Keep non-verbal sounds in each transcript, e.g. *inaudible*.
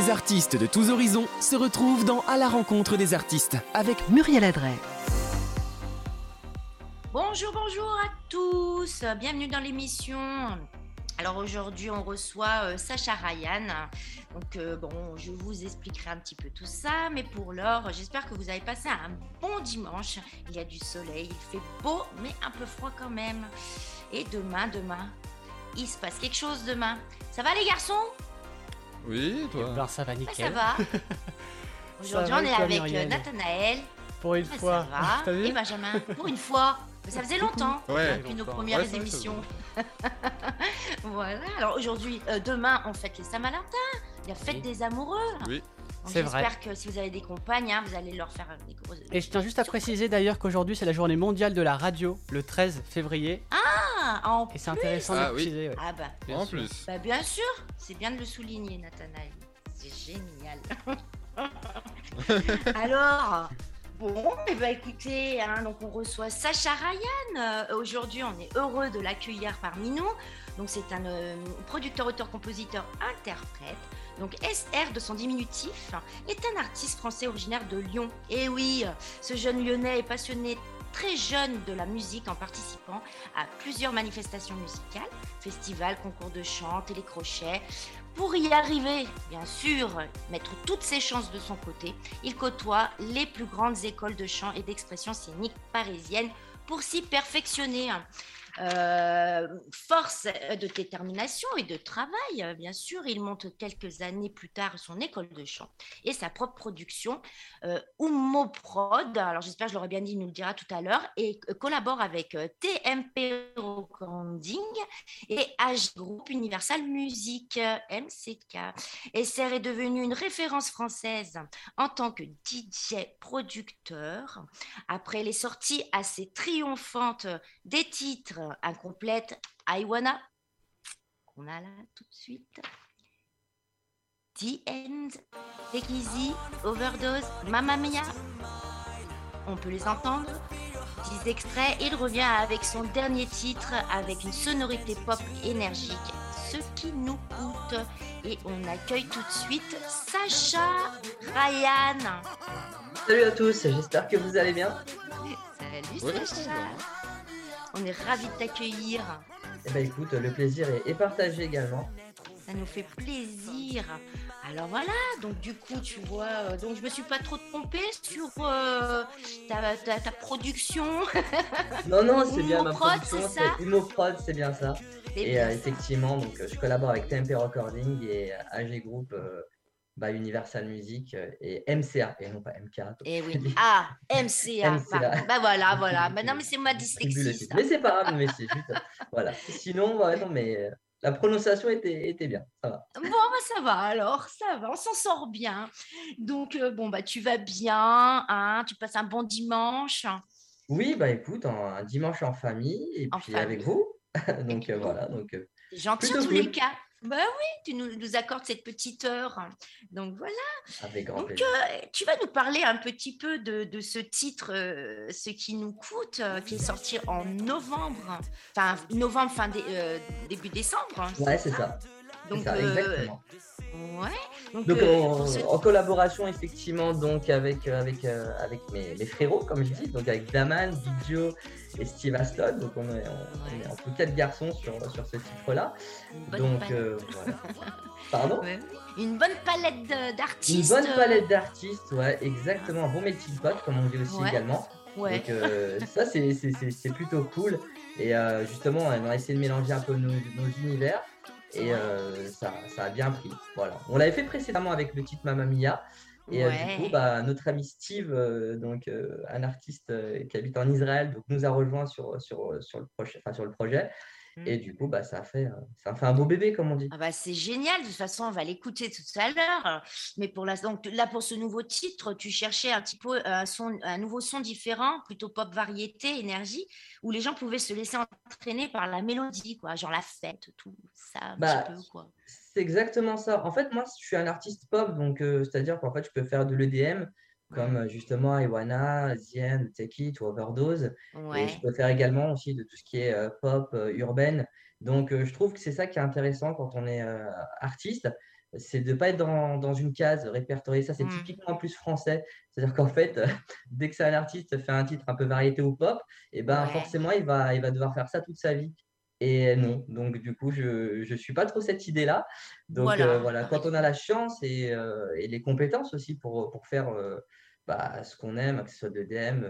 Des artistes de tous horizons se retrouvent dans À la rencontre des artistes avec Muriel Adret. Bonjour, bonjour à tous. Bienvenue dans l'émission. Alors aujourd'hui, on reçoit euh, Sacha Ryan. Donc euh, bon, je vous expliquerai un petit peu tout ça, mais pour l'heure, j'espère que vous avez passé un bon dimanche. Il y a du soleil, il fait beau, mais un peu froid quand même. Et demain, demain, il se passe quelque chose demain. Ça va les garçons? Oui, toi Alors ça va Ouais, nickel. Ça va. *laughs* Aujourd'hui, on est avec euh, Muriel Nathanaël. Pour une fois. Ça va. *laughs* T'as vu Et Benjamin, pour une fois. Mais ça faisait longtemps Ouais. depuis nos premières Ouais, émissions. *laughs* voilà. Alors aujourd'hui, euh, demain, on fête les Saint-Valentin, la fête Oui. des amoureux. Oui. Donc, C'est vrai. J'espère que si vous avez des compagnes, hein, vous allez leur faire des grosses. Et je tiens juste à préciser d'ailleurs qu'aujourd'hui c'est la journée mondiale de la radio, le 13 février. Ah, en... Et c'est intéressant Ah de oui. préciser. ouais. ah bah, Bien en sûr. plus. bah, bien sûr, c'est bien de le souligner, Nathanaël. C'est génial. *laughs* Alors, bon, eh ben, écoutez, hein, donc on reçoit Sacha Ryan. Euh, Aujourd'hui, on est heureux de l'accueillir parmi nous. Donc, c'est un euh, producteur, auteur, compositeur, interprète. Donc, SR de son diminutif est un artiste français originaire de Lyon. Et oui, ce jeune lyonnais est passionné très jeune de la musique en participant à plusieurs manifestations musicales, festivals, concours de chant, télécrochets. Pour y arriver, bien sûr, mettre toutes ses chances de son côté, il côtoie les plus grandes écoles de chant et d'expression scénique parisiennes pour s'y perfectionner. Euh, force de détermination et de travail, euh, bien sûr, il monte quelques années plus tard son école de chant et sa propre production, euh, Prod. Alors j'espère que je l'aurais bien dit, il nous le dira tout à l'heure, et euh, collabore avec euh, TMP Recording et H Group Universal Music, euh, MCK. SR est devenu une référence française en tant que DJ producteur. Après les sorties assez triomphantes des titres incomplètes, I Wanna, qu'on a là tout de suite. The End, Take Easy, Overdose, Mamma Mia. On peut les entendre. Petits extraits. Il revient avec son dernier titre avec une sonorité pop énergique, ce qui nous coûte. Et on accueille tout de suite Sacha Ryan. Salut à tous, j'espère que vous allez bien. Salut Sacha. On est ravis de t'accueillir. Eh ben écoute, le plaisir est, partagé également. Ça nous fait plaisir. Alors voilà, donc du coup, tu vois, euh, donc je me suis pas trop trompée sur euh, ta, ta- ta production. *laughs* Non, non, c'est bien ma production, c'est Humoprod, c'est bien ça. Et bien euh, effectivement, donc je collabore avec TMP Recording et AG Group, euh, Universal Music euh, et MCA, et non pas MK. Eh oui. *laughs* Ah, MCA. MCA. Bah, bah voilà, *laughs* voilà. Non, mais c'est ma dyslexie. Mais c'est pas grave, mais c'est juste. voilà. Sinon, ouais, non, mais euh, la prononciation était, était bien, ça va. Bon, bah, ça va alors, ça va, on s'en sort bien. Donc, euh, bon, bah tu vas bien, hein, tu passes un bon dimanche. Oui, bah écoute, un, un dimanche en famille et En puis famille. avec vous. *laughs* donc puis euh, voilà, donc euh, gentil en tous les cas. Bah oui, tu nous, nous accordes cette petite heure. Donc voilà. avec grand Donc, plaisir. euh, tu vas nous parler un petit peu de, de ce titre, euh, Ce qui nous coûte, euh, qui est sorti en novembre, enfin novembre, fin dé- début décembre. hein, Ouais, c'est ça. Donc, ça, exactement. Ouais. Donc, Donc euh, en, pour ce- en collaboration effectivement donc avec euh, avec euh, avec mes, mes frérots comme je dis donc avec Daman, Big Joe et Steve Aston donc on est, on, on est en tout quatre garçons sur sur ce titre là donc euh, voilà. *laughs* pardon? Une bonne palette de- une d'artistes. bonne palette d'artistes ouais exactement un bon melting pot comme on dit aussi Ouais. également Ouais. donc ça c'est c'est- c'est- c'est plutôt cool et justement on a essayé de mélanger un peu nos, nos univers et euh, ça, ça a bien pris voilà on l'avait fait précédemment avec le titre Mamma Mia Et euh, Ouais. du coup, bah, notre ami Steve, euh, donc un artiste qui habite en Israël, donc nous a rejoint sur, sur, sur, le, projet, enfin, sur le projet. Et du coup, bah, ça, a fait, euh, ça fait un beau bébé, comme on dit. Ah bah c'est génial, de toute façon on va l'écouter tout à l'heure. Mais pour la... Donc, là pour ce nouveau titre, tu cherchais un petit peu un, son, un nouveau son différent, plutôt pop variété, énergie, où les gens pouvaient se laisser entraîner par la mélodie, quoi, genre la fête, tout ça, un Bah, petit peu quoi. C'est exactement ça. En fait, moi, je suis un artiste pop, donc euh, c'est-à-dire qu'en fait, je peux faire de l'EDM, comme euh, justement Iwana, Zien, Take It ou Overdose. Et je peux faire également aussi de tout ce qui est euh, pop, euh, urbaine. Donc, euh, je trouve que c'est ça qui est intéressant quand on est euh, artiste, c'est de ne pas être dans, dans, une case répertoriée. Ça, c'est mmh. typiquement en plus français. C'est-à-dire qu'en fait, *laughs* dès que c'est un artiste fait un titre un peu variété ou pop, et eh ben forcément, il va, il va devoir faire ça toute sa vie. Et non, donc du coup, je ne suis pas trop cette idée-là. Donc voilà. voilà. quand on a la chance et, et les compétences aussi pour, pour faire bah, ce qu'on aime, que ce soit de DM,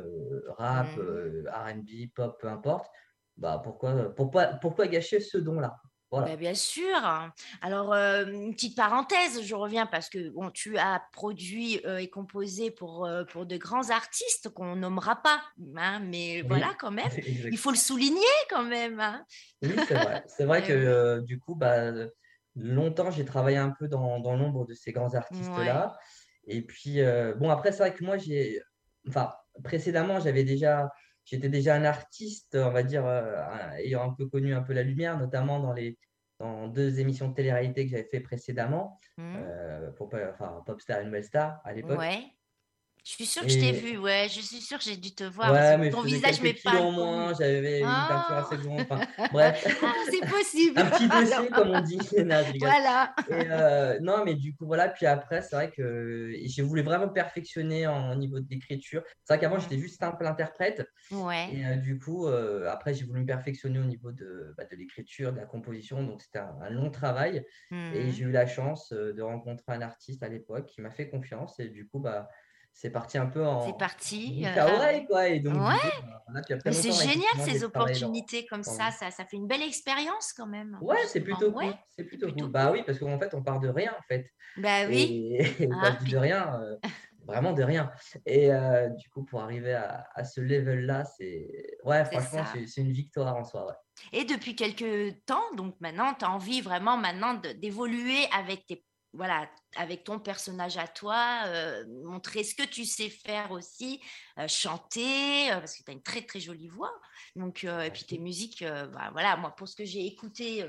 rap, mmh. RB, pop, peu importe, bah, pourquoi, pourquoi, pourquoi gâcher ce don-là? Bah, bien sûr. Alors, une petite parenthèse, je reviens parce que bon, tu as produit et composé pour, pour de grands artistes qu'on nommera pas, hein, mais voilà quand *laughs* même. Il faut le souligner quand même. Hein. Oui, c'est vrai. C'est vrai *laughs* que du coup, bah, longtemps, j'ai travaillé un peu dans, dans l'ombre de ces grands artistes-là. Et puis, bon, après, c'est vrai que moi, j'ai. Enfin, précédemment, j'avais déjà j'étais déjà un artiste, on va dire, euh, ayant un peu connu un peu la lumière, notamment dans les dans deux émissions de télé-réalité que j'avais fait précédemment, mmh. euh, pour enfin, Popstar et Nouvelle Star à l'époque. Ouais. Je suis sûre que je t'ai vu, ouais, je suis sûre que j'ai dû te voir. Ouais, mais ton visage m'est pas. en moins, j'avais une peinture assez grande. Enfin, *laughs* bref. Ah, c'est possible. Un petit dossier, comme on *laughs* dit. voilà. Et, euh, non, mais du coup, voilà. Puis après, c'est vrai que j'ai voulu vraiment perfectionner en, niveau de l'écriture. C'est vrai qu'avant, j'étais juste simple interprète. Ouais. Et euh, du coup, euh, après, j'ai voulu me perfectionner au niveau de, bah, de l'écriture, de la composition. Donc, c'était un, long travail. Et mmh. j'ai eu la chance de rencontrer un artiste à l'époque qui m'a fait confiance. Et du coup, bah c'est parti un peu en. C'est parti. Euh, quoi. Et donc, ouais. c'est génial ces opportunités comme ça, ça, ça fait une belle expérience quand même. Ouais, c'est plutôt cool. C'est plutôt, cool. Bah oui, parce qu'en fait, on part de rien en fait. Bah oui. Et, ah, de rien, euh, vraiment de rien. Et euh, du coup, pour arriver à, à ce level-là, c'est. Ouais, franchement, c'est une victoire en soi. Ouais. Et depuis quelques temps, donc maintenant, tu as envie vraiment maintenant d'évoluer avec tes voilà, avec ton personnage à toi, euh, montrer ce que tu sais faire aussi, euh, chanter, euh, parce que tu as une très très jolie voix. Donc, et puis tes musiques, bah, voilà, moi pour ce que j'ai écouté,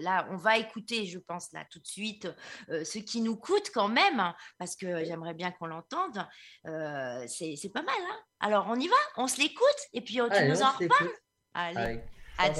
là, on va écouter, je pense, là tout de suite, ce qui nous coûte quand même, hein, parce que j'aimerais bien qu'on l'entende. c'est pas mal, hein. Alors, on y va, on se l'écoute, et puis tu nous en reparles? Allez, à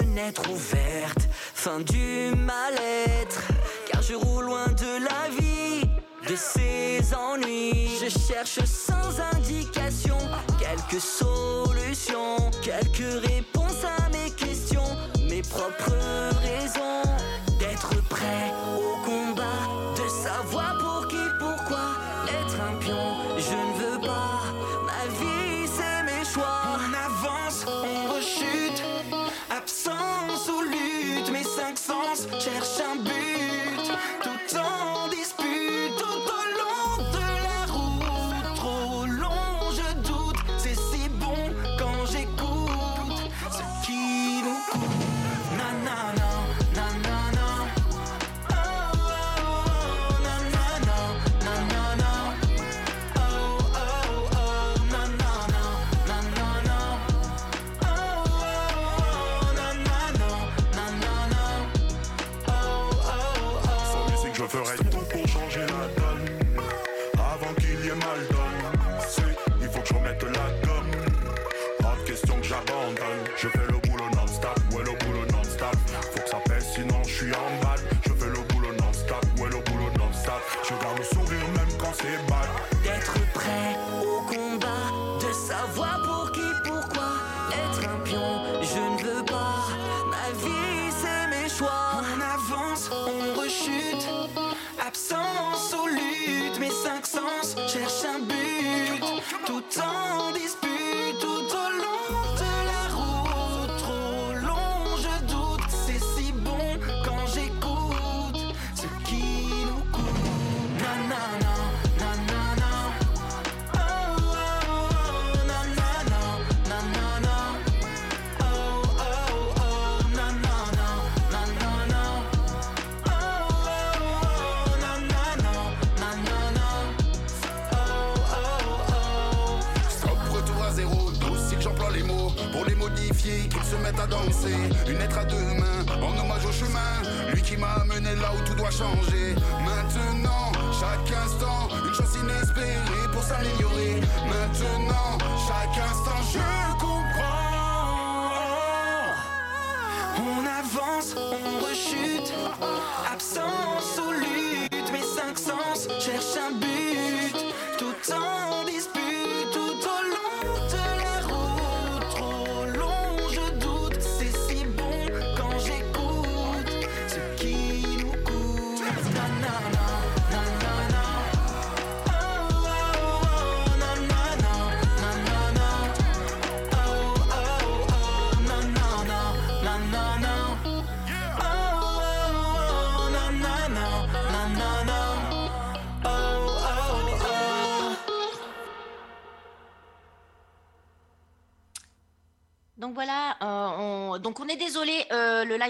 fenêtre ouverte, fin du mal-être, car je roule loin de la vie, de ses ennuis. Je cherche sans indication quelques solutions, quelques réponses à mes questions, mes propres raisons d'être prêt au combat, de savoir pourquoi, cinq sens cherchent un but,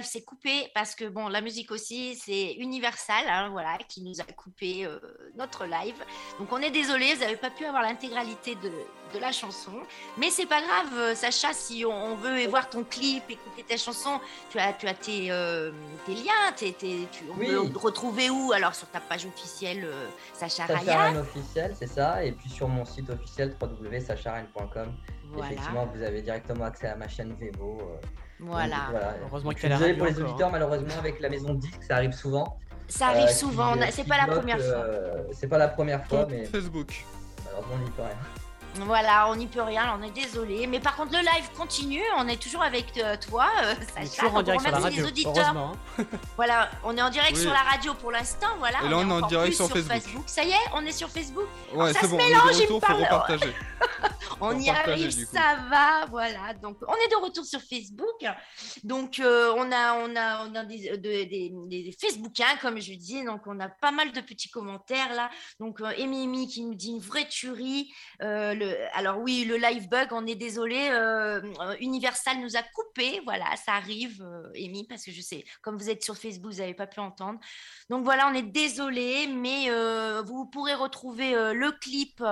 live s'est coupé parce que bon, la musique aussi, c'est Universal, hein, voilà, qui nous a coupé euh, notre live. Donc on est désolé, vous n'avez pas pu avoir l'intégralité de, de la chanson, mais c'est pas grave, euh, Sacha, si on, on veut voir ton clip, écouter ta chanson, tu as, tu as tes, euh, tes liens, tes, tes- tu, on Oui. peut te retrouver où? Alors sur ta page officielle, euh, Sacha Sacha Ryan. Ren officiel, c'est ça. Et puis sur mon site officiel www.sacharen.com, Voilà. effectivement, vous avez directement accès à ma chaîne Vevo. Voilà. donc, voilà. Heureusement désolé pour les auditeurs, malheureusement, avec la maison de disques, ça arrive souvent. Ça arrive Euh, souvent, c'est qui pas la première fois. euh, c'est pas la première fois, mais Facebook. malheureusement, on n'y peut rien. Voilà, on n'y peut rien, on est désolé. Mais par contre, le live continue, on est toujours avec euh, toi, euh, On est Sacha. toujours en direct sur la remercie radio, les auditeurs. hein. *laughs* Voilà, on est en direct Oui. sur la radio pour l'instant, voilà. Et là, on est en encore direct plus sur Facebook. Ça y est, on est sur Facebook. Ouais, ça c'est se bon, on est mélange, il me parle. *laughs* On y arrive, ça va, voilà. Donc, on est de retour sur Facebook. Donc, euh, on a, on a, on a des, de- des, des Facebookiens, comme je dis. Donc, on a pas mal de petits commentaires là. Donc, euh, qui nous dit une vraie tuerie. Euh, alors oui, le live bug, on est désolé. euh, Universal nous a coupé. Voilà, ça arrive, euh, Amy, parce que je sais, comme vous êtes sur Facebook, vous n'avez pas pu entendre. Donc voilà, on est désolé, mais euh, vous pourrez retrouver le clip,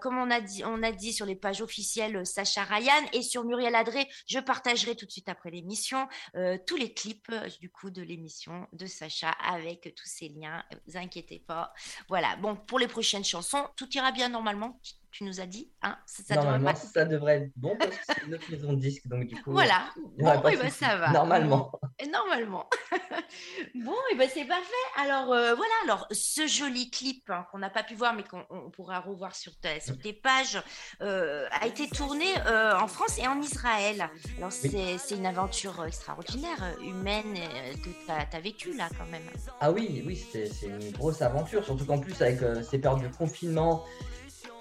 comme on a dit, on a dit sur les pages officielles Sacha Ryan et sur Muriel Adré. Je partagerai tout de suite après l'émission tous les clips du coup de l'émission de Sacha avec tous ces liens. Ne vous inquiétez pas. Voilà. Bon, pour les prochaines chansons, tout ira bien normalement. Tu- nous as dit, hein Ça, devrait Normalement, pas- ça devrait être bon parce que c'est une autre maison de disques, donc du coup. Voilà. Bon, eh ben, ça va. Normalement. Normalement. *laughs* bon, et ben c'est parfait. Alors euh, voilà, alors ce joli clip hein, qu'on n'a pas pu voir, mais qu'on on pourra revoir sur, ta- sur tes pages, euh, a été tourné euh, en France et en Israël. Alors c'est c'est une aventure extraordinaire, humaine, que tu as, vécue là quand même. Ah oui, oui, c'est une grosse aventure, surtout qu'en plus avec ces périodes de confinement,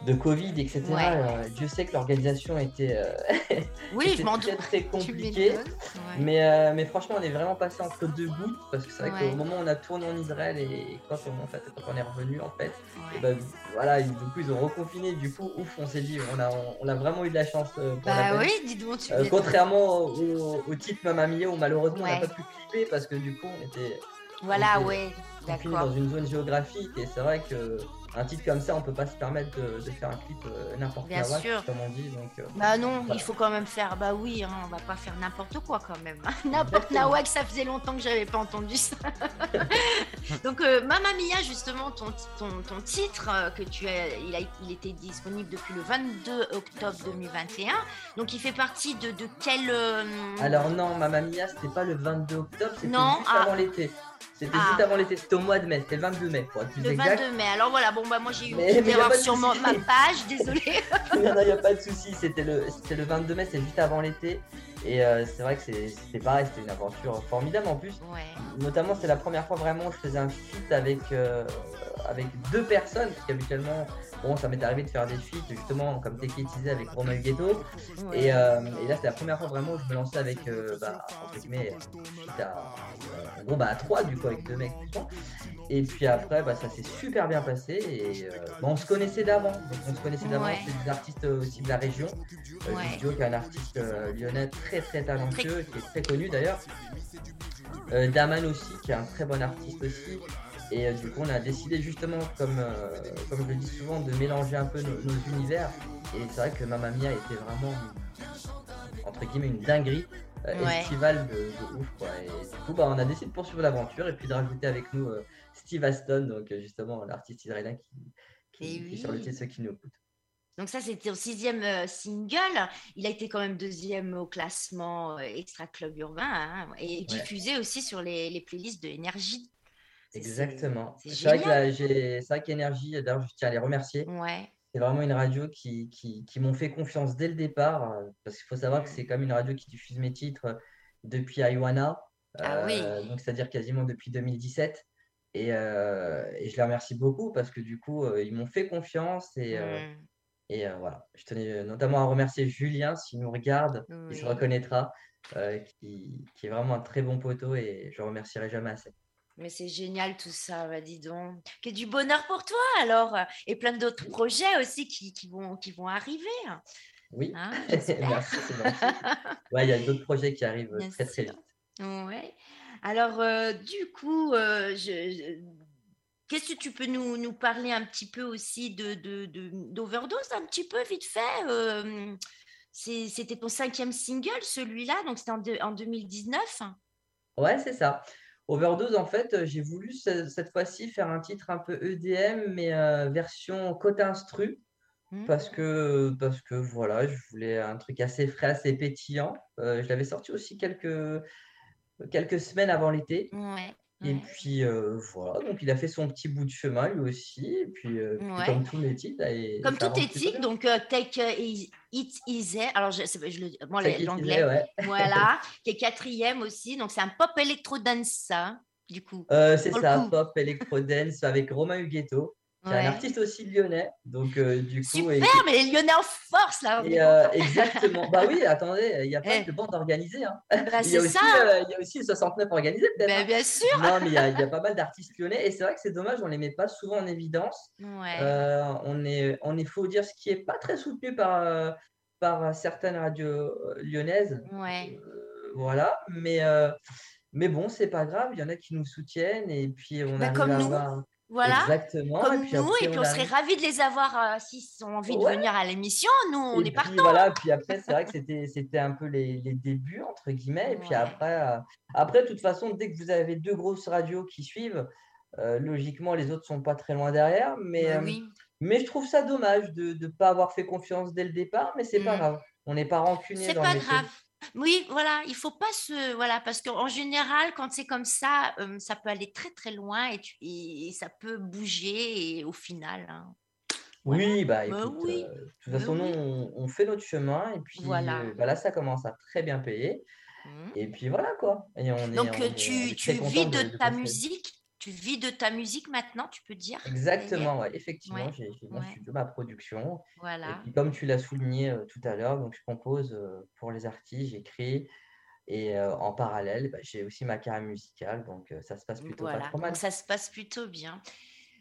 de Covid, etc. Ouais. euh, Dieu sait que l'organisation était, euh, *laughs* Oui, je était m'en très très compliquée. m'étonnes. Ouais. Mais, euh, mais franchement, on est vraiment passé entre deux gouttes parce que c'est vrai Ouais. qu'au moment où on a tourné en Israël et quand on, en fait, quand on est revenu, en fait, et ben, voilà, ils- du coup, ils ont reconfiné. Du coup, ouf, on s'est dit, on a, on, a vraiment eu de la chance. euh, pour Bah oui, dis donc, tu contrairement au, au titre Mamma Mia où malheureusement on n'a pas pu clipper parce que du coup on était Voilà, on était ouais, confiné d'accord. dans une zone géographique et c'est vrai que un titre comme ça on peut pas se permettre de, de faire un clip euh, n'importe quoi sûr. comme on dit donc euh, Bah non, Voilà. il faut quand même faire. Bah oui, hein, on va pas faire n'importe quoi quand même. *laughs* N'importe. Nawak, ça faisait longtemps que j'avais pas entendu ça. *laughs* Donc euh, Mamma Mia, justement, ton, ton, ton titre euh, que tu as, il, a, il était disponible depuis le 22 octobre 2021. Donc il fait partie de, de quel alors non Mamma Mia c'était pas le 22 octobre c'était Non, juste ah. avant l'été c'était Ah. juste avant l'été c'était au mois de mai c'était le 22 mai pour être plus le exact 22 mai. Alors voilà, bon bah moi j'ai eu une Mais- petite mais erreur sur ma page, désolée. *laughs* non, il n'y a pas de souci, c'était le, c'était le 22 mai, c'est juste avant l'été. Et euh, c'est vrai que c'est- c'était pareil, c'était une aventure formidable en plus. Ouais. Notamment, c'est la première fois vraiment où je faisais un feat avec, euh, avec deux personnes, parce qu'habituellement, bon, ça m'est arrivé de faire des feats justement, comme Teki disait, avec Romain Ghetto. ouais. Et, euh, et là, c'était la première fois vraiment où je me lançais avec, bah, entre guillemets, feat à, en gros, bah, à trois, du coup, avec deux mecs. Et puis après, bah, ça s'est super bien passé. Et bah, on se connaissait d'avant. Donc, on se connaissait d'avant. Ouais. C'est des artistes aussi de la région. Euh. Studio, qui est un artiste lyonnais très très talentueux, qui est très connu d'ailleurs. Euh, Daman aussi, qui est un très bon artiste aussi. Et du coup, on a décidé justement, comme, comme je le dis souvent, de mélanger un peu nos, univers. Et c'est vrai que Mamma Mia était vraiment, entre guillemets, une dinguerie. estivale de, ouf quoi. Et du coup bah, on a décidé de poursuivre l'aventure et puis de rajouter avec nous Steve Aston, donc justement l'artiste israélien qui, qui, sur le titre ceux qui nous écoutent. Donc ça, c'était au sixième euh, single. Il a été quand même deuxième au classement euh, Extra Club Urbain hein, et diffusé aussi sur les, playlists de Énergie. Exactement. C'est vrai qu'Énergie, d'ailleurs, je tiens à les remercier. Ouais. C'est vraiment une radio qui, qui, qui m'ont fait confiance dès le départ, euh, parce qu'il faut savoir que c'est comme une radio qui diffuse mes titres depuis Iwana, ah, oui. donc c'est-à-dire quasiment depuis 2017. Et, et, je les remercie beaucoup parce que du coup, ils m'ont fait confiance et, mmh. Et euh, voilà, je tenais euh, notamment à remercier Julien, s'il nous regarde, il se reconnaîtra, euh, qui, est vraiment un très bon poteau et je ne remercierai jamais assez. Mais c'est génial tout ça, bah, dis donc. Que du bonheur pour toi alors, et plein d'autres projets aussi qui, vont, qui vont arriver. Oui, hein, *laughs* merci, c'est gentil. Ouais, il y a d'autres projets qui arrivent très très vite. Ouais. Alors, du coup, je, Qu'est-ce que tu peux nous, nous, parler un petit peu aussi de, d'overdose, un petit peu vite fait euh, C'était ton cinquième single, celui-là, donc c'était en, en 2019 Ouais, c'est ça. Overdose, en fait, j'ai voulu cette fois-ci faire un titre un peu EDM, mais euh, version côte instru. Mmh. Parce que, parce que voilà, je voulais un truc assez frais, assez pétillant. Euh, je l'avais sorti aussi quelques, quelques semaines avant l'été. Ouais. Et puis euh, voilà, donc il a fait son petit bout de chemin lui aussi. Et puis, euh, comme les titres. Comme tous tes titres, donc euh, Take It Easy. Alors, je, je le, moi, l'anglais. Ouais. *laughs* Voilà, qui est quatrième aussi. Donc, c'est un pop électro dance, ça, du coup. c'est ça, pop électro dance avec Romain Huguetto. C'est un artiste aussi lyonnais, donc euh, du coup. Super, mais les Lyonnais en force là. Euh, exactement. bah oui, attendez, il y a pas eh. de bandes organisées. Hein. Bah, *laughs* il, y a aussi, euh, il y a aussi 69 organisés peut-être. Bah, hein. bien sûr. Non, mais il y, a, il y, a, *laughs* pas mal d'artistes lyonnais et c'est vrai que c'est dommage, on les met pas souvent en évidence. Ouais. on est, on est faut dire ce qui est pas très soutenu par par certaines radios lyonnaises. Ouais. voilà, mais mais bon, c'est pas grave, il y en a qui nous soutiennent et puis on bah, arrive comme à nous. avoir voilà, Exactement. comme nous, et puis on, serait ravis de les avoir euh, s'ils ont envie de venir à l'émission. Nous, on est partout. Voilà, puis après, c'est vrai que c'était, c'était un peu les, les, débuts, entre guillemets. Et puis après, euh, après, de toute façon, dès que vous avez deux grosses radios qui suivent, euh, logiquement, les autres sont pas très loin derrière. Mais, bah mais je trouve ça dommage de ne pas avoir fait confiance dès le départ, mais c'est pas mmh. grave. On n'est pas rancunier. C'est pas grave. Oui, voilà, il faut pas se. Voilà, parce qu'en général, quand c'est comme ça, ça peut aller très très loin et, ça peut bouger et au final. Hein, oui, bah, bah écoute, de toute bah façon, nous, on, fait notre chemin et puis voilà. bah là, ça commence à très bien payer. Mmh. Et puis voilà quoi. Et on est, Donc, tu, tu vis de ta musique tu vis de ta musique maintenant, tu peux dire Exactement, ouais, effectivement, j'ai de ma production. Voilà. Et comme tu l'as souligné euh, tout à l'heure, donc je compose euh, pour les artistes, j'écris. Et euh, en parallèle, bah, j'ai aussi ma carrière musicale, donc ça se passe plutôt pas trop mal. Donc ça se passe plutôt bien.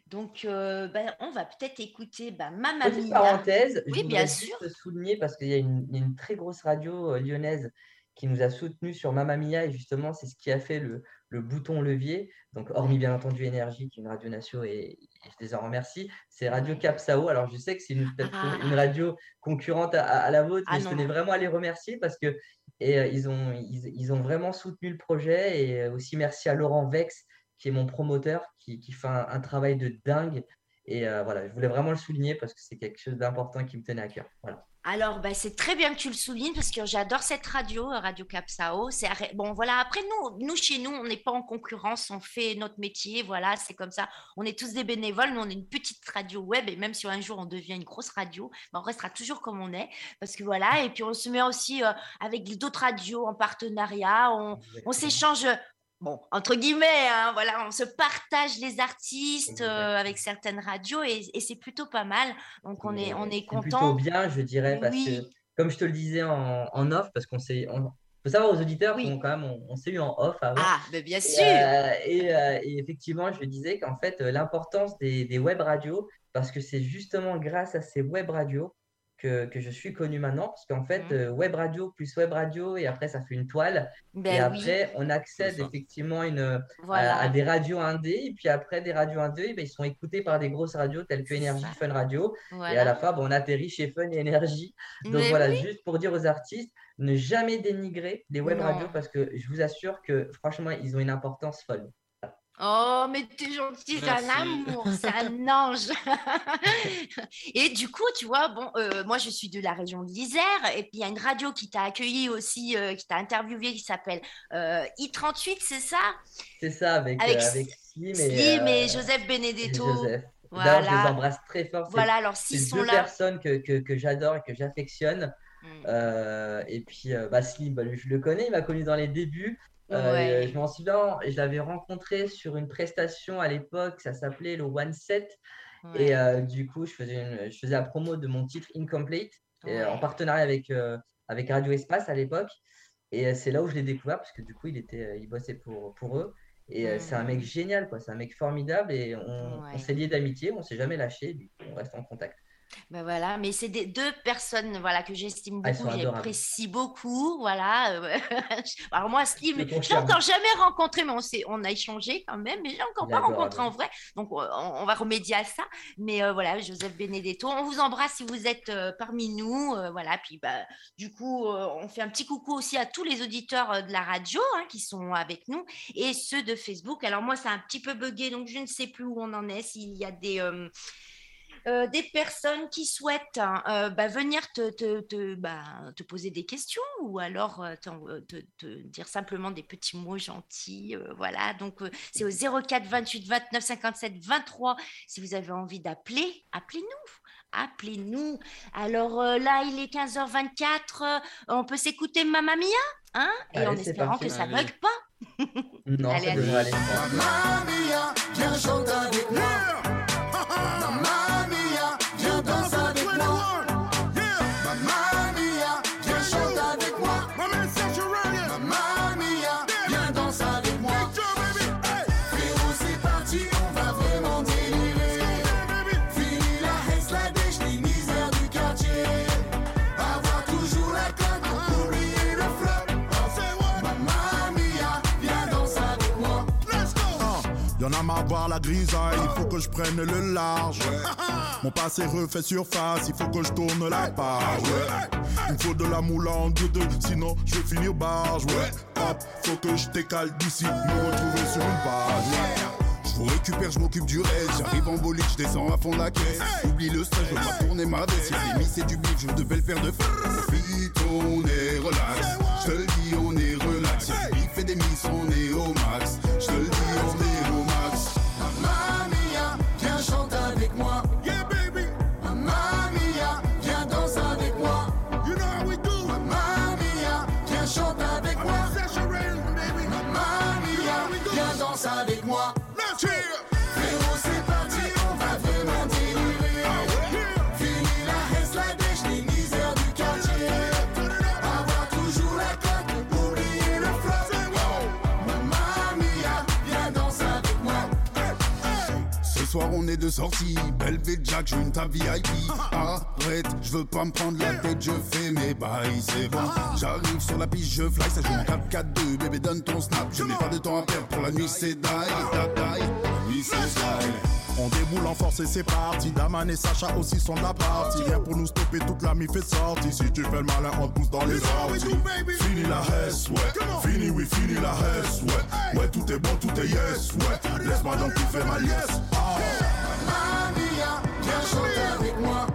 Donc, bah, on va peut-être écouter bah, Mamma Petite parenthèse, oui, je bien sûr. souligner parce qu'il y a une, une, très grosse radio lyonnaise qui nous a soutenus sur Mamma Mia et justement, c'est ce qui a fait le, le bouton levier. Donc, hormis bien entendu Énergie, qui est une radio nationale et, je les en remercie, c'est Radio Capsao. Alors, je sais que c'est une, ah. une radio concurrente à, la vôtre, mais ah je tenais vraiment à les remercier parce que et, euh, ils, ont, ils, ont vraiment soutenu le projet. Et euh, aussi, merci à Laurent Vex, qui est mon promoteur, qui, qui fait un, travail de dingue. Et euh, voilà, je voulais vraiment le souligner parce que c'est quelque chose d'important qui me tenait à cœur. Voilà. Alors, ben, c'est très bien que tu le soulignes parce que j'adore cette radio, Radio Capsao. C'est bon, voilà. Après, nous, nous chez nous, on n'est pas en concurrence, on fait notre métier, voilà, c'est comme ça. On est tous des bénévoles, nous, on est une petite radio web et même si un jour on devient une grosse radio, ben, on restera toujours comme on est parce que voilà. Et puis on se met aussi euh, avec d'autres radios en partenariat, on, on s'échange bon, entre guillemets, hein, voilà, on se partage les artistes euh, avec certaines radios et, c'est plutôt pas mal. Donc on est, on est content. Plutôt bien, je dirais, parce que comme je te le disais en, off, parce qu'on s'est, faut savoir aux auditeurs qu'on quand même, on, s'est eu en off avant. Ah, mais bien sûr. Euh, euh, et, effectivement, je disais qu'en fait, l'importance des, des, web radios, parce que c'est justement grâce à ces web radios que, que je suis connu maintenant, parce qu'en fait, Mhm. euh, web radio plus web radio, et après, ça fait une toile. et Ben oui, après, on accède effectivement une, à, voilà. à des radios indé, et puis après, des radios indé, eh ben, ils sont écoutés par des grosses radios telles que Énergie. Fun Radio, et à la fin, bon, on atterrit chez Fun et Énergie. Donc Mais voilà, oui, juste pour dire aux artistes, ne jamais dénigrer les web Non. radios, parce que je vous assure que franchement, ils ont une importance folle. Oh, mais t'es gentil, c'est un amour, c'est un ange. Et du coup, tu vois, bon, euh, moi je suis de la région de l'Isère, et puis il y a une radio qui t'a accueilli aussi, euh, qui t'a interviewé, qui s'appelle euh, I38, c'est ça? C'est ça, avec, Avec avec Slim et, Slim et Joseph et Benedetto. Joseph. D'ailleurs, je les Voilà. embrasse très fort. Voilà, alors s'ils sont deux là. personnes que, que, que j'adore et que j'affectionne. Mm. Et puis, bah, Slim, bah, lui, je le connais, il m'a connu dans les débuts. Euh, Ouais. je m'en souviens, je l'avais rencontré sur une prestation à l'époque, ça s'appelait le One Set. Ouais. Et euh, du coup, je faisais, une- je faisais la promo de mon titre Incomplete et, euh, en partenariat avec, avec Radio Espace à l'époque. Et c'est là où je l'ai découvert parce que du coup, il, était, il bossait pour, pour eux. Et c'est un mec Mhm. génial, quoi. C'est un mec formidable et on, Ouais. s'est liés d'amitié, on s'est jamais lâché, on reste en contact. Ben voilà, mais c'est des deux personnes voilà que j'estime Ah, beaucoup, j'apprécie beaucoup, voilà. euh, *laughs* Alors moi, Slim, Je l'ai encore jamais rencontré, mais on s'est, on a échangé quand même, mais je l'ai encore pas rencontré en vrai, donc on, on va remédier à ça. Mais euh, voilà, Joseph Benedetto, on vous embrasse si vous êtes euh, parmi nous, euh, voilà. Puis bah du coup, on fait un petit coucou aussi à tous les auditeurs de la radio hein, qui sont avec nous et ceux de Facebook. Alors moi, c'est un petit peu buggé, donc je ne sais plus où on en est, s'il y a des euh, des personnes qui souhaitent hein, euh, bah, venir te, te, te, bah, te poser des questions ou alors euh, te, te dire simplement des petits mots gentils. euh, voilà, donc euh, c'est au 04 28 29 57 23 si vous avez envie d'appeler, appelez-nous. Appelez-nous. Alors euh, là, il est 15h24. euh, on peut s'écouter Mamma Mia hein Et Allez, en espérant parti. que ça Allez. bug pas. Non, Allez, ça allez. Mamma mia, viens chanter avec moi. De voir la grisaille, il faut que je prenne le large. *laughs* Mon passé refait surface, il faut que je tourne la page. Ouais. Il faut de la moule en deux deux, sinon je vais finir barge. Ouais. Hop, faut que je décale d'ici, me retrouver sur une page. Ouais. Je vous récupère, je m'occupe du reste. J'arrive en bolide, je descends à fond la caisse. Oublie le stress, je veux pas tourner ma veste. Y'a des et du bif, je devais le faire de fait. Profite, on est relax. Je te dis, on est relax. Bif et des miss, on est au max. Soir on est de sortie, Belvé Jack, je une ta VIP Arrête, je veux pas me prendre la tête, je fais mes bails, c'est bon J'arrive sur la piste, je fly, ça joue en 4-4-2 Bébé donne ton snap, je n'ai pas de temps à perdre Pour la nuit c'est die, La nuit c'est die On déboule en force et c'est parti. Daman et Sacha aussi sont de la partie. Rien pour nous stopper, toute la mif est sortie. Si tu fais le malin, on te pousse dans les orties. Fini la hesse, ouais. Fini, oui, fini la hesse, ouais. Ouais, tout est bon, tout est yes, ouais. Laisse-moi donc kiffer ma liesse. Ah. Chanter avec moi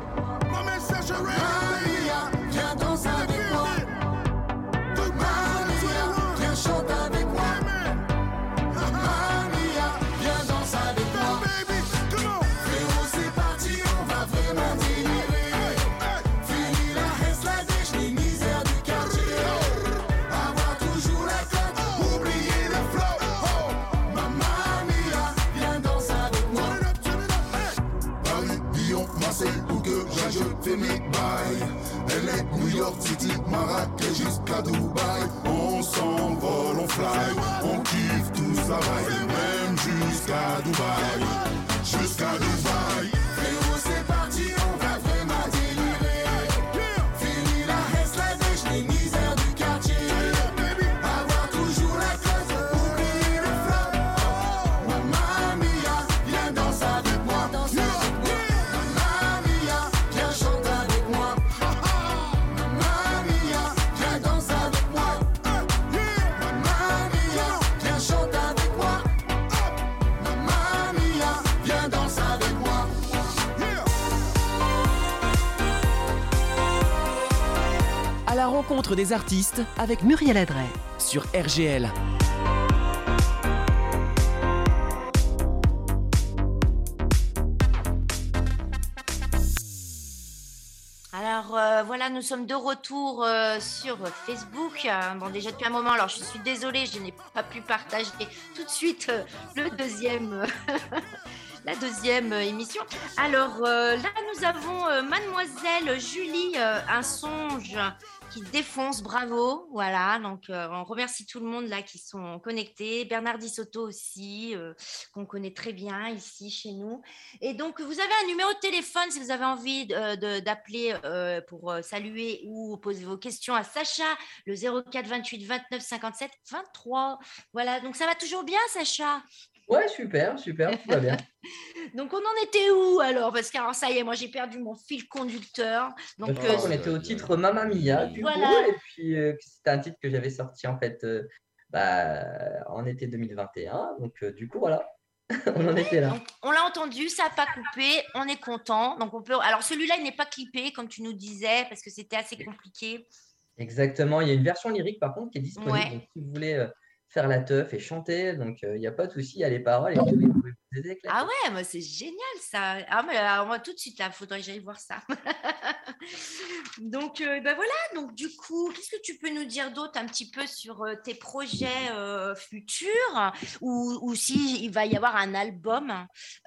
Do o. des artistes avec Muriel Adret sur RGL. Alors euh, voilà, nous sommes de retour euh, sur Facebook. Euh, bon, déjà depuis un moment, alors je suis désolée, je n'ai pas pu partager tout de suite le deuxième, *laughs* la deuxième émission. Alors là, nous avons Mademoiselle Julie, un songe qui défonce, bravo. Voilà, donc euh, on remercie tout le monde là qui sont connectés. Bernard Soto aussi, euh, qu'on connaît très bien ici chez nous. Et donc, vous avez un numéro de téléphone si vous avez envie de- d'appeler euh, pour euh, saluer ou poser vos questions à Sacha, le 04 28 29 57 23. Voilà, donc ça va toujours bien, Sacha? Ouais, super, super, tout va bien. *laughs* Donc, on en était où alors? Parce que alors, ça y est, moi j'ai perdu mon fil conducteur. Donc, euh, qu'on était au titre Mamma Mia, du Voilà. coup, et puis euh, c'était un titre que j'avais sorti en fait euh, bah, en été 2021. Donc, euh, du coup, voilà, *laughs* on en était là. Donc, on l'a entendu, ça n'a pas coupé, on est content. Donc on peut. Alors celui-là, il n'est pas clippé, comme tu nous disais, parce que c'était assez compliqué. Exactement, il y a une version lyrique par contre qui est disponible. Ouais. Donc, si vous voulez euh, faire la teuf et chanter, donc euh, il n'y a pas de souci, il y a les paroles et vous pouvez vous les éclater. Ah ouais, moi c'est génial ça. Ah mais alors, moi tout de suite là, faudrait que j'aille voir ça. *laughs* donc euh, ben voilà. Donc du coup, qu'est-ce que tu peux nous dire d'autre un petit peu sur euh, tes projets euh, futurs ou, ou si il va y avoir un album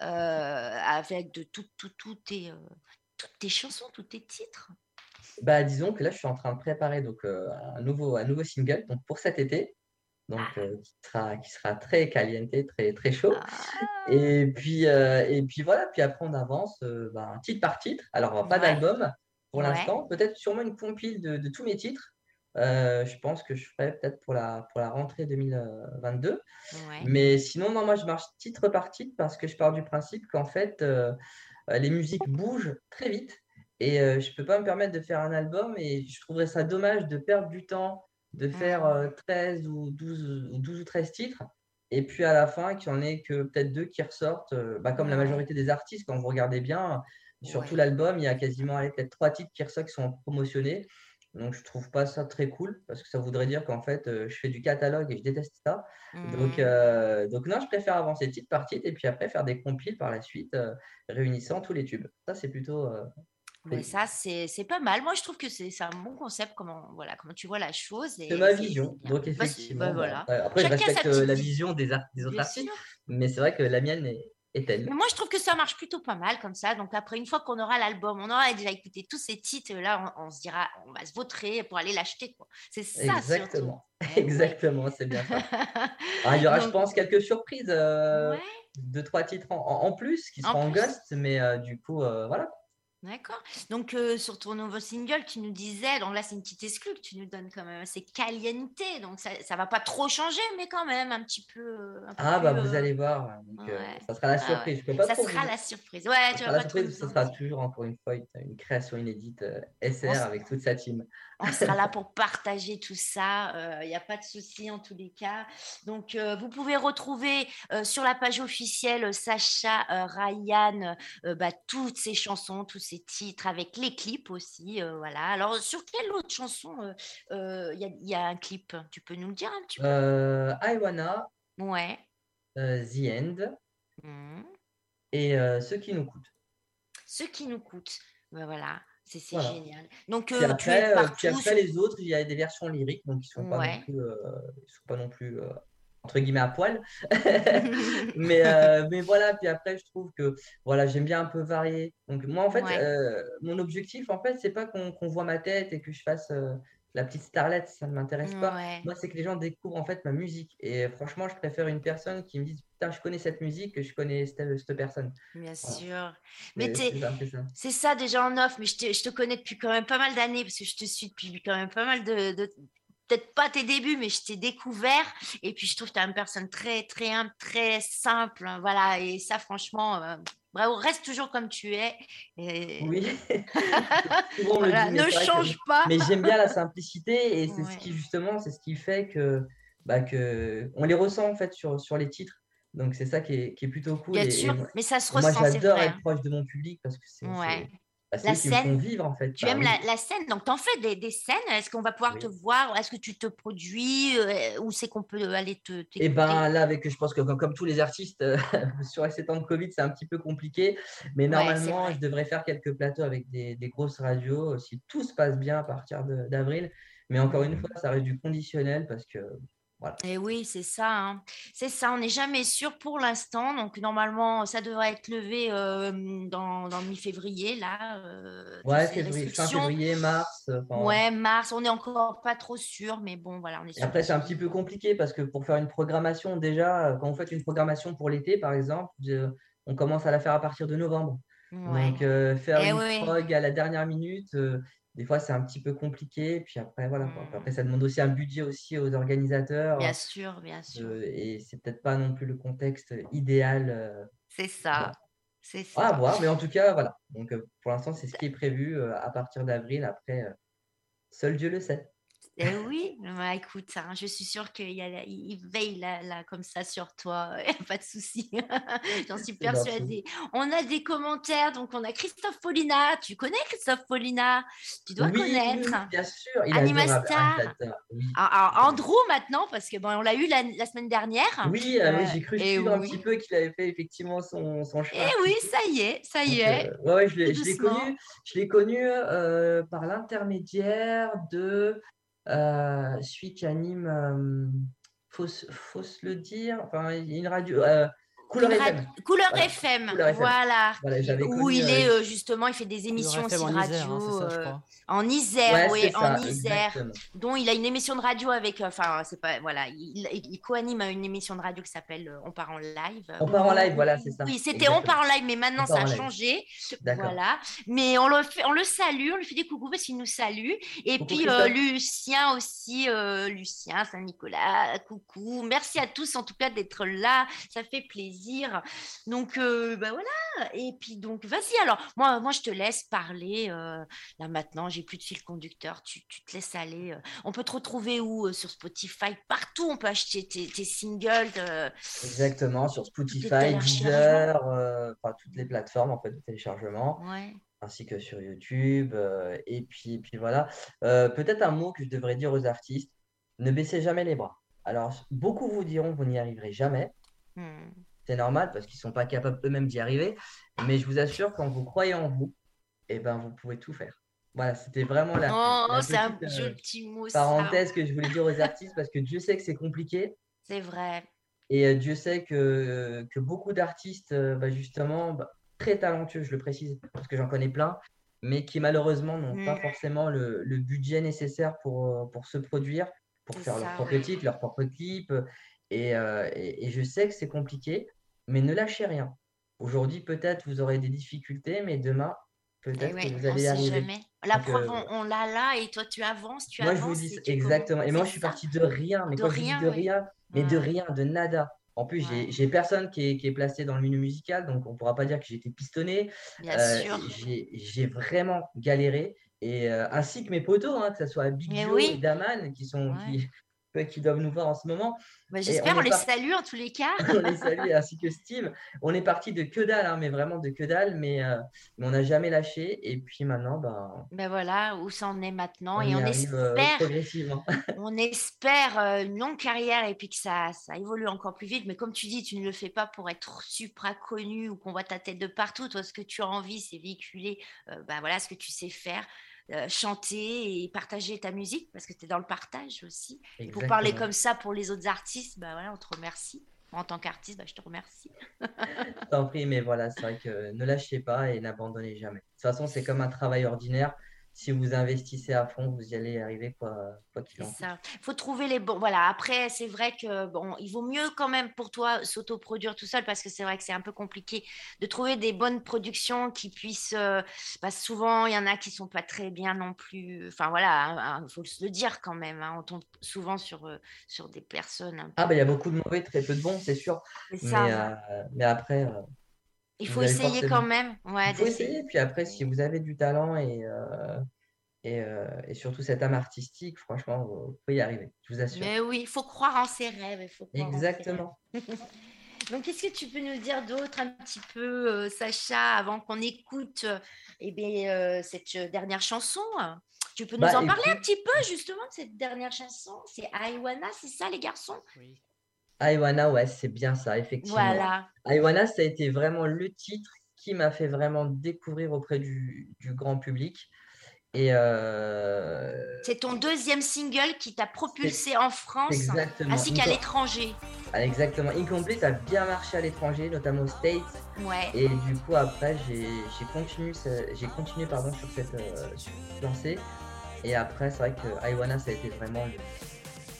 euh, avec de tout, tout, tout tes, euh, toutes tes chansons, tous tes titres? Bah, disons que là, je suis en train de préparer donc, euh, un, nouveau, un nouveau single donc, pour cet été, donc, euh, qui, sera, qui sera très caliente, très, très chaud. Et puis, euh, et puis voilà, puis après, on avance euh, bah, titre par titre. Alors, pas Ouais. d'album pour Ouais. l'instant, peut-être sûrement une compile de, de tous mes titres. Je pense que je ferai peut-être pour la, pour la rentrée 2022. Ouais. Mais sinon, non, moi, je marche titre par titre parce que je pars du principe qu'en fait, les musiques bougent très vite et je ne peux pas me permettre de faire un album et je trouverais ça dommage de perdre du temps, de faire euh, 13 ou 12, ou 12 ou 13 titres et puis à la fin, qu'il n'y en ait que peut-être deux qui ressortent, euh, bah, comme la majorité des artistes, quand vous regardez bien, sur tout l'album, il y a quasiment peut-être trois titres qui ressortent qui sont promotionnés. Donc, je trouve pas ça très cool parce que ça voudrait dire qu'en fait, euh, je fais du catalogue et je déteste ça. Donc, euh, donc non, je préfère avancer titre par titre et puis après faire des compiles par la suite, euh, réunissant tous les tubes. Ça, c'est plutôt. euh, Cool. ça, c'est pas mal. Moi, je trouve que c'est un bon concept, comment, voilà, comment tu vois la chose. et C'est ma vision. Donc, Bah, effectivement. bah, voilà. après, après, je Chacun respecte euh, petite la vision. des, art- des autres artistes, mais c'est vrai que la mienne est. Mais moi, je trouve que ça marche plutôt pas mal comme ça. Donc, après, une fois qu'on aura l'album, on aura déjà écouté tous ces titres, là, on, on se dira, on va se vautrer pour aller l'acheter. C'est ça, Exactement. surtout. *laughs* Eh ouais. Exactement, c'est bien ça. *laughs* Ah, il y aura, je pense, quelques surprises. euh, ouais, deux, trois titres en, en- en plus qui En seront en plus. ghost, mais euh, du coup, euh, voilà. D'accord. Donc, euh, sur ton nouveau single, tu nous disais, donc là, c'est une petite exclue que tu nous donnes quand même, c'est Caliente. Donc, ça, ça va pas trop changer, mais quand même, un petit peu. un peu Ah, bah plus, vous euh, allez voir. Donc, euh, ça sera la Ah surprise. ouais. Je peux pas Ça trop sera vous- la surprise. Ouais, ça tu vas pas surprise, en sera toujours encore une fois une, création inédite SR avec toute sa team. On sera là pour partager tout ça. Il n'y a pas de souci en tous les cas. Donc, euh, vous pouvez retrouver euh, sur la page officielle Sacha euh, Ryan euh, bah, toutes ses chansons, tous ses titres avec les clips aussi. euh, voilà. Alors, sur quelle autre chanson il y, a- y a un clip? Tu peux nous le dire un petit peu? Euh, I Wanna, Ouais. euh, The End Mhm. et euh, Ce qui nous coûte. Ce qui nous coûte. Ben voilà. C'est Voilà. génial. Donc, Puis euh, tu es après, euh, partout. puis après sur- les autres, il y a des versions lyriques, donc ils sont pas Ouais. non plus, euh, ils sont pas non plus euh, entre guillemets à poil. *laughs* mais, euh, mais voilà, puis après, je trouve que voilà, j'aime bien un peu varier. Donc moi, en fait, Ouais. euh, mon objectif, en fait, c'est pas qu'on voit ma tête et que je fasse euh, la petite starlette, ça ne m'intéresse pas. Ouais. Moi, c'est que les gens découvrent en fait ma musique. Et franchement, je préfère une personne qui me dise Putain, je connais cette musique que je connais cette, cette personne. Bien Voilà. sûr. Mais c'est ça. Déjà en off, mais je te, je te connais depuis quand même pas mal d'années, parce que je te suis depuis quand même pas mal de... de- Peut-être pas tes débuts, mais je t'ai découvert. Et puis je trouve que tu es une personne très, très humble, très simple. hein, Voilà, et ça, franchement, euh, bravo, reste toujours comme tu es. Et... Oui. *laughs* Voilà, dit, ne que- change pas. Mais j'aime bien la simplicité et c'est Ouais. ce qui justement, c'est ce qui fait que, bah, que on les ressent en fait sur, sur les titres. Donc c'est ça qui est, qui est plutôt cool. Bien et, sûr, moi- mais ça se moi, ressent, c'est j'adore être proche de mon public parce que c'est Ouais. Bah, La me font scène. vivre en fait. Tu Bah aimes oui. la, la scène, donc tu en fais des, des scènes? Est-ce qu'on va pouvoir Oui. te voir? Est-ce que tu te produis? Euh, Où c'est qu'on peut aller te Et t'écouter? ben là, avec, je pense que comme, comme tous les artistes, euh, *laughs* sur ces temps de Covid, c'est un petit peu compliqué. Mais normalement, je devrais faire quelques plateaux avec des, des grosses radios, euh, si tout se passe bien à partir d'avril. Mais encore une fois, ça reste du conditionnel parce que voilà. Et oui, c'est ça. hein. C'est ça, on n'est jamais sûr pour l'instant. Donc, normalement, ça devrait être levé euh, dans, dans mi-février, là. euh, Ouais, février, fin février, mars. euh, enfin, Ouais, mars, on n'est encore pas trop sûr, mais bon, voilà, on est Et sûr. après, c'est un petit peu compliqué parce que pour faire une programmation, déjà, euh, quand vous faites une programmation pour l'été, par exemple, on commence à la faire à partir de novembre. Ouais. Donc, euh, faire Eh une prog à la dernière minute, des fois, c'est un petit peu compliqué. Puis après, voilà. Après, ça demande aussi un budget aussi aux organisateurs. Bien sûr, bien sûr. euh, et c'est peut-être pas non plus le contexte idéal. euh, C'est ça. C'est à ça. voir. Mais en tout cas, voilà. Donc, euh, pour l'instant, c'est ce qui est prévu à partir d'avril. Après, seul Dieu le sait. Eh oui, bah, écoute, hein, je suis sûre qu'il il veille là, là, comme ça sur toi, *laughs* pas de souci. *laughs* J'en suis persuadée. On a des commentaires, donc on a Christophe Paulina. Tu connais Christophe Paulina? Tu dois Oui, oui, oui, connaître. bien sûr. Il. Ah, Animastar. Oui. Ah, ah, Andrew maintenant, parce que bon, on l'a eu la, la semaine dernière. Oui, euh, oui, Euh, j'ai cru suivre un petit peu qu'il avait fait effectivement son, son chemin. Eh oui, ça y est, ça y Donc, est. euh, ouais, je l'ai connu, je connu euh, par l'intermédiaire de celui qui anime, euh, faut, se- faut se le dire, enfin, une radio, euh, Couleur FM. radio- Couleur Voilà. FM, Couleur FM. voilà. Voilà, j'avais Où connu, il euh, est euh, justement, il fait des émissions aussi de en Isère, radio. hein, je euh, en Isère, Ouais, oui, c'est en ça, Isère. exactement. dont il a une émission de radio avec, euh, enfin, c'est pas, voilà, il, il- il co-anime une émission de radio qui s'appelle euh, On part en live. On part en live, voilà, c'est ça. Oui, c'était On part en live, mais maintenant ça a changé. Voilà. Mais on le, fait, on le salue, on lui fait des coucous parce qu'il nous salue. Et Coucou puis euh. Lucien aussi, euh, Lucien, Saint-Nicolas, coucou. Merci à tous en tout cas d'être là, ça fait plaisir. Donc euh, bah voilà. Et puis donc vas-y alors, moi, moi je te laisse parler. euh, là maintenant, j'ai plus de fil conducteur, tu, tu te laisses aller. euh. On peut te retrouver où Sur Spotify, partout on peut acheter tes, tes singles. Exactement, sur Spotify. Deezer, enfin, toutes les plateformes en fait, de téléchargement. ouais. ainsi que sur YouTube. euh, et puis, puis voilà. Euh, peut-être un mot que je devrais dire aux artistes, ne baissez jamais les bras. Alors, beaucoup vous diront, vous n'y arriverez jamais. Hmm. C'est normal parce qu'ils ne sont pas capables eux-mêmes d'y arriver. Mais je vous assure, quand vous croyez en vous, eh ben, vous pouvez tout faire. Voilà, c'était vraiment la, Oh, la un euh, joli petit mot. ça. parenthèse que je voulais dire aux artistes parce que Dieu sait que c'est compliqué. C'est vrai. Et euh, Dieu sait que, que beaucoup d'artistes, euh, bah, justement, bah, très talentueux, je le précise, parce que j'en connais plein, mais qui malheureusement n'ont pas Mm. forcément le, le budget nécessaire pour, pour se produire, pour faire leur propre ouais. titre, leur propre clip. Et, euh, et, et je sais que c'est compliqué, mais ne lâchez rien. Aujourd'hui, peut-être vous aurez des difficultés, mais demain, peut-être ouais, que vous allez y arriver. jamais. La Donc, preuve, euh, on, l'a là et toi, tu avances, tu Moi, je vous avances. dis et exactement. Et moi, je suis parti de rien. Mais De quand je rien, dis de ouais. rien, mais de rien, de nada. En plus, Ouais. j'ai personne qui est, qui est placé dans le milieu musical, donc on ne pourra pas dire que j'ai été pistonné. Bien Euh, sûr. j'ai vraiment galéré. Et, euh, ainsi que mes potos, hein, que ce soit Big Joe oui. et Daman, qui, sont, Ouais. qui, qui doivent nous voir en ce moment. Bah, J'espère, on les parti- salue en tous les cas. *laughs* on les salue, ainsi que Steve. On est parti de que dalle, hein, mais vraiment de que dalle, mais, euh, mais on n'a jamais lâché. Et puis maintenant, ben, Ben voilà, où ça en est maintenant. on et y on arrive euh, espère, progressivement. *laughs* on espère euh, une longue carrière et puis que ça, ça évolue encore plus vite. Mais comme tu dis, tu ne le fais pas pour être supra connu ou qu'on voit ta tête de partout. Toi, ce que tu as envie, c'est véhiculer euh, ben voilà, ce que tu sais faire. Euh, chanter et partager ta musique parce que tu es dans le partage aussi. Et Pour parler comme ça pour les autres artistes, bah voilà, on te remercie. En tant qu'artiste, bah, je te remercie. Je t'en prie, mais voilà, c'est vrai que ne lâchez pas et n'abandonnez jamais. De toute façon, c'est comme un travail ordinaire. Si vous investissez à fond, vous y allez arriver quoi qu'il C'est en ça. Il faut trouver les bons. Voilà. Après, c'est vrai que bon, il vaut mieux quand même pour toi s'autoproduire tout seul parce que c'est vrai que c'est un peu compliqué de trouver des bonnes productions qui puissent. euh, bah, souvent, il y en a qui sont pas très bien non plus. Enfin voilà, il faut se le dire quand même. hein, On tombe souvent sur euh, sur des personnes. Ah, bah, il y a beaucoup de mauvais, très peu de bons, c'est sûr. Mais, ça. euh, mais après, euh, il faut essayer forcément- quand même. Ouais, il faut essayer. Puis après, si vous avez du talent et, euh, et, euh, et surtout cette âme artistique, franchement, vous pouvez y arriver, je vous assure. Mais oui, il faut croire en ses rêves. il faut ses rêves. Exactement. Donc, qu'est-ce que tu peux nous dire d'autre un petit peu, euh, Sacha, avant qu'on écoute eh bien, euh, cette dernière chanson? Tu peux nous Bah, en parler un petit peu, justement, de cette dernière chanson? C'est Aiwana, c'est ça, les garçons? Oui. Aiwana, ouais, c'est bien ça, effectivement. Voilà. Aiwana, ça a été vraiment le titre qui m'a fait vraiment découvrir auprès du, du grand public. Et euh, C'est ton deuxième single qui t'a propulsé en France exactement. ainsi qu'à l'étranger. Ah, Exactement. Incomplete a bien marché à l'étranger, notamment aux States. Ouais. Et du coup, après, j'ai j'ai continué, continué pardon, sur cette euh, lancée. Et après, c'est vrai que Aiwana, ça a été vraiment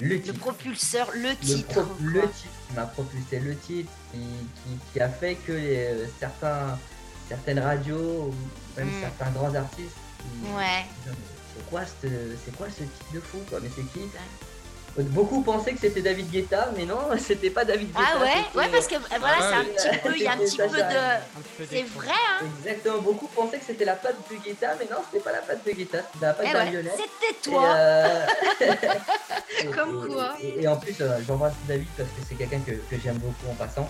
le, propulseur, le le, titre. pro- le titre qui m'a propulsé, le titre qui, qui- qui a fait que euh, certains, certaines radios même Mm. certains grands artistes. ils- Ouais. C'est quoi, ce- c'est quoi ce titre de fou quoi? Mais c'est qui? Beaucoup pensaient que c'était David Guetta, mais non, *laughs* c'était pas David Guetta. Ah ouais, ouais, parce que euh, voilà, c'est un petit peu, il y a un petit peu de. C'est vrai, hein? Exactement, beaucoup pensaient que c'était la patte de Guetta, mais non, c'était pas la patte de Guetta, c'était la patte Eh d'un ouais. C'était Et, toi. euh, *laughs* Comme et- quoi. Et, et en plus, euh, j'embrasse David parce que c'est quelqu'un que, que j'aime beaucoup en passant.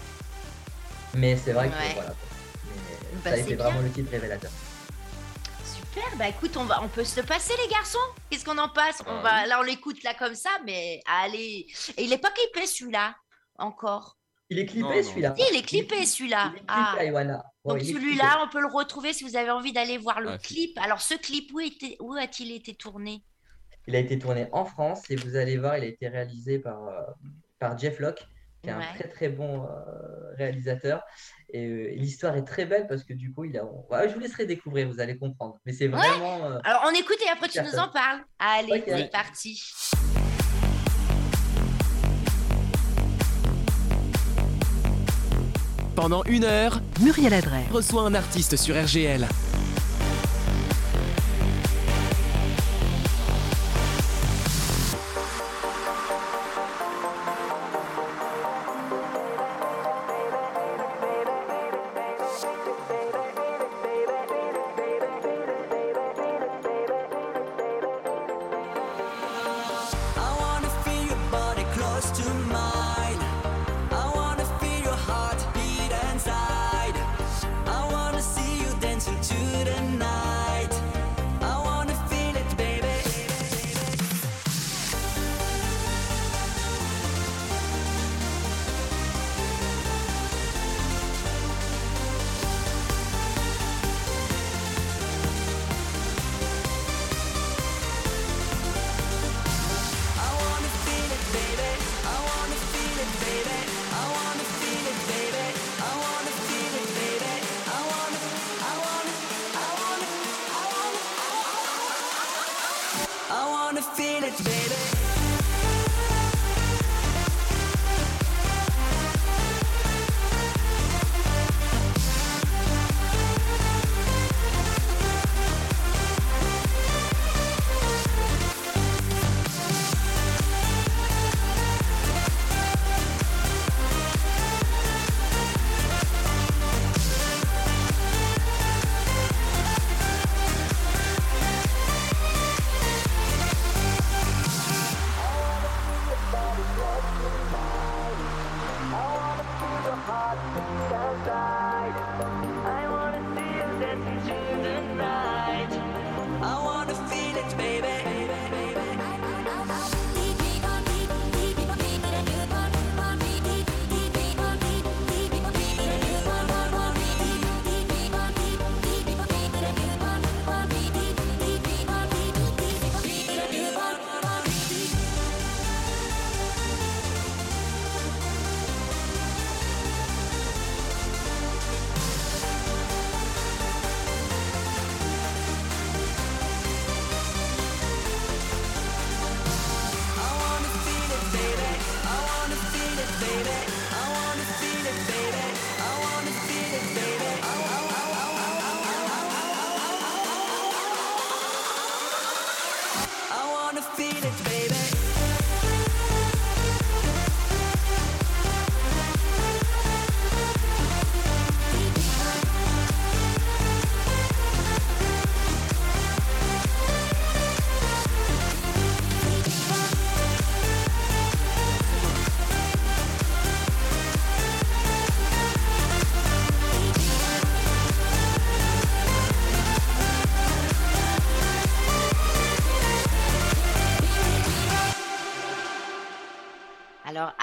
Mais c'est vrai Ouais. que voilà. quoi. Mais Bah, ça a été bien. vraiment le titre révélateur. Super, bah écoute, on, va, on peut se passer les garçons Qu'est-ce qu'on en passe? On Ah va, Là on l'écoute là comme ça, mais allez. Et il est pas clippé celui-là, encore. Il est clippé celui-là. Si, il est clippé celui-là. Ah. Donc celui-là, on peut le retrouver si vous avez envie d'aller voir le Ah, clip. Alors ce clip, où, était- où a-t-il été tourné? Il a été tourné en France et vous allez voir, il a été réalisé par, euh, par Jeff Locke, qui est Ouais. un très très bon euh, réalisateur. Et euh, l'histoire est très belle parce que du coup, il a. ouais, je vous laisserai découvrir, vous allez comprendre. Mais c'est vraiment. euh, Alors on écoute et après tu nous en parles. Allez, Ok. c'est parti. Pendant une heure, Muriel Adret. reçoit un artiste sur RGL.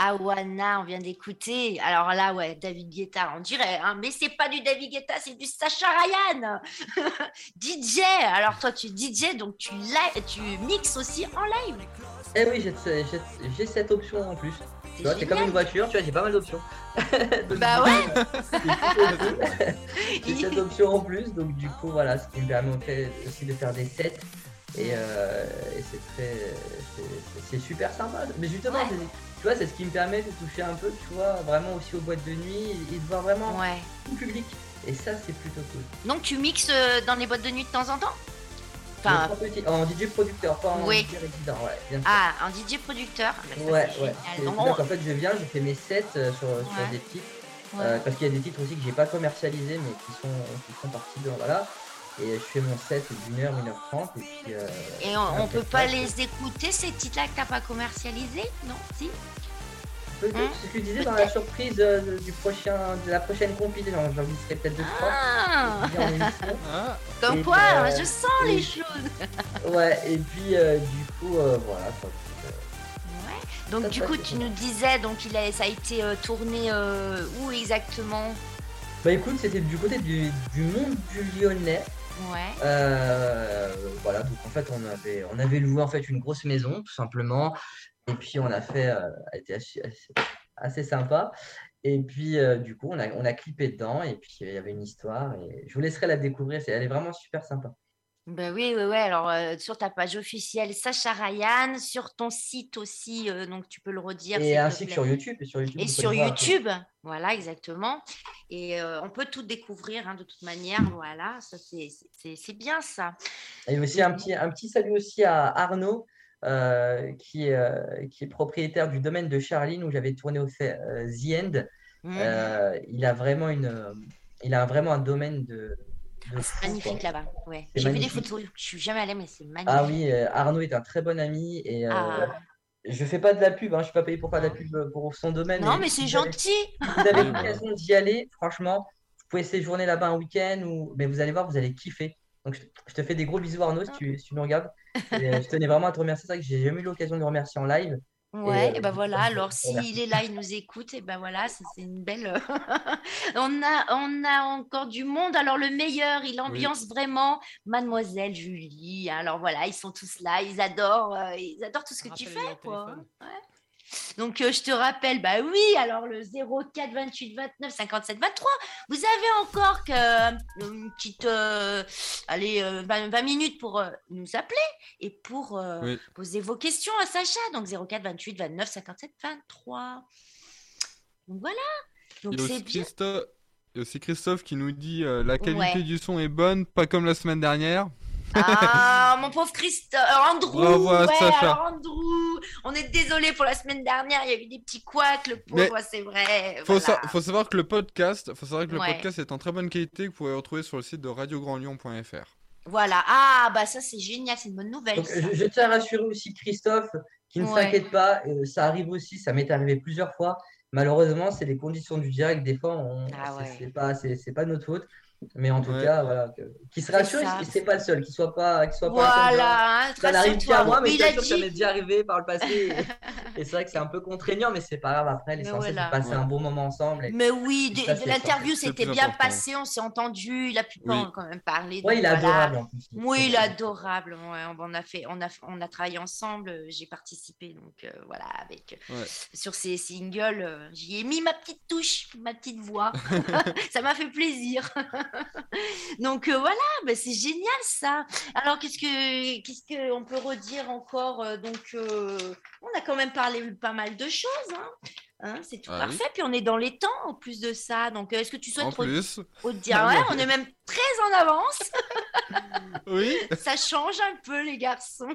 Awana, on vient d'écouter. Alors là, ouais, David Guetta, on dirait, hein, mais c'est pas du David Guetta, c'est du Sacha Ryan. *laughs* DJ, alors toi, tu DJ, donc tu, tu mixes aussi en live. Eh oui, j'ai cette option en plus. Tu vois, c'est comme une voiture, tu vois, j'ai pas mal d'options. *laughs* bah ouais *laughs* J'ai cette option en plus, donc du coup, voilà, ce qui me permet aussi de faire des sets. Et, euh, c'est très. C'est super sympa. Mais justement, tu vois, c'est ce qui me permet de toucher un peu, tu vois, vraiment aussi aux boîtes de nuit et de voir vraiment tout le public. Et ça, c'est plutôt cool. Donc, tu mixes euh, dans les boîtes de nuit de temps en temps? Enfin, en DJ producteur, pas en DJ résident, ouais. Bien ah, en DJ producteur ah, bah, Ouais, ouais. Donc, en fait, je viens, je fais mes sets euh, sur, sur des titres. Euh, parce qu'il y a des titres aussi que j'ai pas commercialisés, mais qui sont, qui sont partis de. Voilà. Et je fais mon set d'une heure, une heure trente. Et, puis, euh, et on, peut pas les écouter, ces titres-là que t'as pas commercialisés Non Si Peut-être, hein ce que je disais dans la surprise euh, du prochain, de la prochaine compilée, j'en serai peut-être deux trois. Ah. ah. Comme quoi, hein, je sens les choses. *laughs* ouais, et puis euh, du coup, voilà. ouais. Donc du coup, tu nous disais, donc il a, ça a été tourné où exactement? Bah écoute, c'était du côté du, du monde du Lyonnais. Euh, voilà, donc en fait, on avait, on avait loué en fait une grosse maison, tout simplement. Et puis, on a fait, euh, été assez, sympa. Et puis, euh, du coup, on a, on a clippé dedans. Et puis, il y avait une histoire. Et je vous laisserai la découvrir. Elle est vraiment super sympa. Ben oui, oui, oui. Alors, euh, sur ta page officielle, Sacha Ryan, sur ton site aussi, euh, donc tu peux le redire. Et ainsi que sur YouTube. Et sur YouTube, et sur YouTube voilà, exactement. Et euh, on peut tout découvrir hein, de toute manière. Voilà, ça c'est bien ça. Et aussi un petit, un petit salut aussi à Arnaud. qui, qui est propriétaire du domaine de Charline où j'avais tourné au fait The End. Mmh. il a vraiment une, il a vraiment un domaine de, c'est magnifique là-bas. Ouais. J'ai vu des photos, je suis jamais allée, mais c'est magnifique. Ah oui, euh, Arnaud est un très bon ami et euh, ah. je fais pas de la pub, hein, je suis pas payé pour faire de la pub euh, pour son domaine. Non, mais, c'est gentil. vous avez l'occasion d'y aller, franchement, vous pouvez séjourner là-bas un week-end, ou... mais vous allez voir, vous allez kiffer. Donc je te fais des gros bisous Arnaud si tu, si tu nous regardes. je tenais vraiment à te remercier, c'est vrai que j'ai jamais eu l'occasion de le remercier en live. Ouais, et, ben voilà, alors s'il est là, il nous écoute, et ben voilà, c'est une belle. *laughs* on, a, on a encore du monde, alors le meilleur, il ambiance vraiment Mademoiselle Julie. Alors voilà, ils sont tous là, ils adorent, euh, ils adorent tout ce que tu fais, quoi. Ouais. Donc, euh, je te rappelle, bah oui, alors le 04 28 29 57 23, vous avez encore que, euh, une petite, euh, allez, 20, minutes pour nous appeler et pour poser vos questions à Sacha. Donc, 04 28 29 57 23. Donc, voilà. Donc, c'est bien. Il y a aussi Christophe qui nous dit la qualité du son est bonne, pas comme la semaine dernière. Ah, mon pauvre Christophe, Andrew, Andrew, on est désolé pour la semaine dernière, il y a eu des petits couacs, le pauvre, c'est vrai. Faut, faut, savoir que le podcast, faut savoir que le podcast est en très bonne qualité, que vous pouvez retrouver sur le site de radiograndlyon.fr. Voilà, ah bah ça c'est génial, c'est une bonne nouvelle. je, tiens à rassurer aussi Christophe, qui ne s'inquiète pas, euh, ça arrive aussi, ça m'est arrivé plusieurs fois. Malheureusement, c'est les conditions du direct, des fois, on... Ah c'est pas, pas notre faute. Mais en tout cas, voilà, qu'il se rassure, c'est pas le seul, qu'il soit pas, qu'il soit pas. Voilà, ça n'arrive pas à moi, mais, sûr que ça m'est déjà arrivé par le passé. *laughs* et c'est vrai que c'est un peu contraignant, mais c'est pas grave. Après, l'essentiel, c'est de passer un bon moment ensemble. Mais oui, l'interview s'était bien passée, on s'est entendu, il a pu quand même parler. Oui, il est adorable en plus. Oui, il est adorable. on a fait, on a, on a travaillé ensemble. J'ai participé, donc euh, voilà, avec sur ces singles, euh, j'y ai mis ma petite touche, ma petite voix. *laughs* *laughs* ça m'a fait plaisir. *laughs* Donc euh, voilà, bah, c'est génial ça. Alors qu'est-ce que qu'est-ce qu'on peut redire encore euh, Donc euh, on a quand même parlé pas mal de choses. Hein. Hein, c'est tout ah parfait. Puis on est dans les temps en plus de ça. Donc est-ce que tu souhaites plus. dire ouais, on est même très en avance. *laughs* oui. *laughs* Ça change un peu les garçons.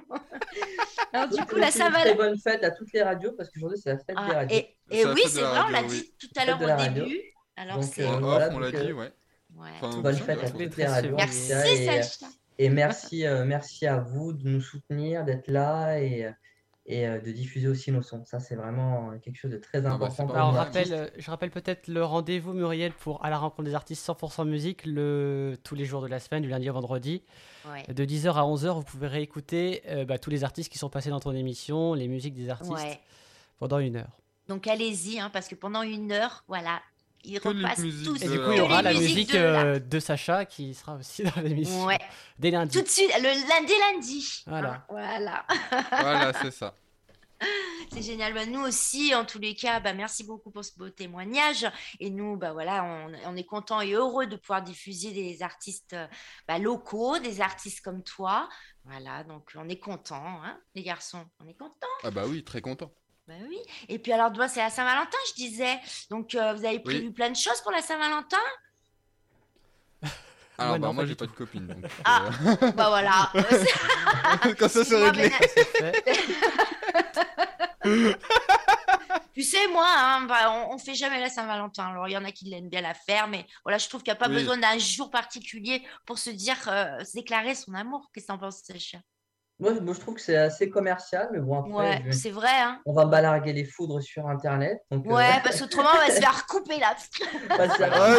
Alors du coup la Très bonne fête à toutes les radios parce qu'aujourd'hui c'est la fête des ah, radios. Et, oui, c'est vrai, on l'a dit tout à l'heure au début. Alors c'est. on l'a dit, ouais. Bonne fête à toutes les radios. Merci, et, merci, euh, merci à vous de nous soutenir, d'être là et, et euh, de diffuser aussi nos sons. Ça, c'est vraiment quelque chose de très ah bah, important. Alors, rappelle, je rappelle peut-être le rendez-vous, Muriel, pour à la rencontre des artistes 100% musique le, tous les jours de la semaine, du lundi au vendredi. De 10h à 11h, vous pouvez réécouter euh, bah, tous les artistes qui sont passés dans ton émission, les musiques des artistes, pendant une heure. Donc allez-y, hein, parce que pendant une heure, voilà, ils repassent tous. Et du coup, il y aura la musique euh, de, Sacha qui sera aussi dans l'émission. Ouais. Dès lundi. Tout de suite, le lundi, lundi. Voilà. Hein, voilà. voilà, c'est ça. *laughs* C'est génial. Bah, nous aussi, en tous les cas, bah, merci beaucoup pour ce beau témoignage. Et nous, bah, voilà, on, est content et heureux de pouvoir diffuser des artistes bah, locaux, des artistes comme toi. Voilà, donc on est content, hein, les garçons. On est content. Ah bah oui, très content. Bah oui. Et puis alors, c'est la Saint-Valentin, je disais. Donc, euh, vous avez prévu plein de choses pour la Saint-Valentin? Alors, bah, moi, j'ai pas de copine. Donc, ah, euh, *laughs* bah voilà. *laughs* Quand ça, c'est réglé. *laughs* tu sais, moi, hein, bah, on, fait jamais la Saint-Valentin. Alors, il y en a qui l'aiment bien la faire, mais voilà, je trouve qu'il n'y a pas besoin d'un jour particulier pour se dire, euh, se déclarer son amour. Qu'est-ce que t'en penses, Sacha? Moi, je trouve que c'est assez commercial, mais bon, après, ouais, c'est vrai. Hein. On va balarguer les foudres sur Internet. Donc, euh, ouais, *laughs* parce qu'autrement, on va se faire couper là. *laughs* ouais,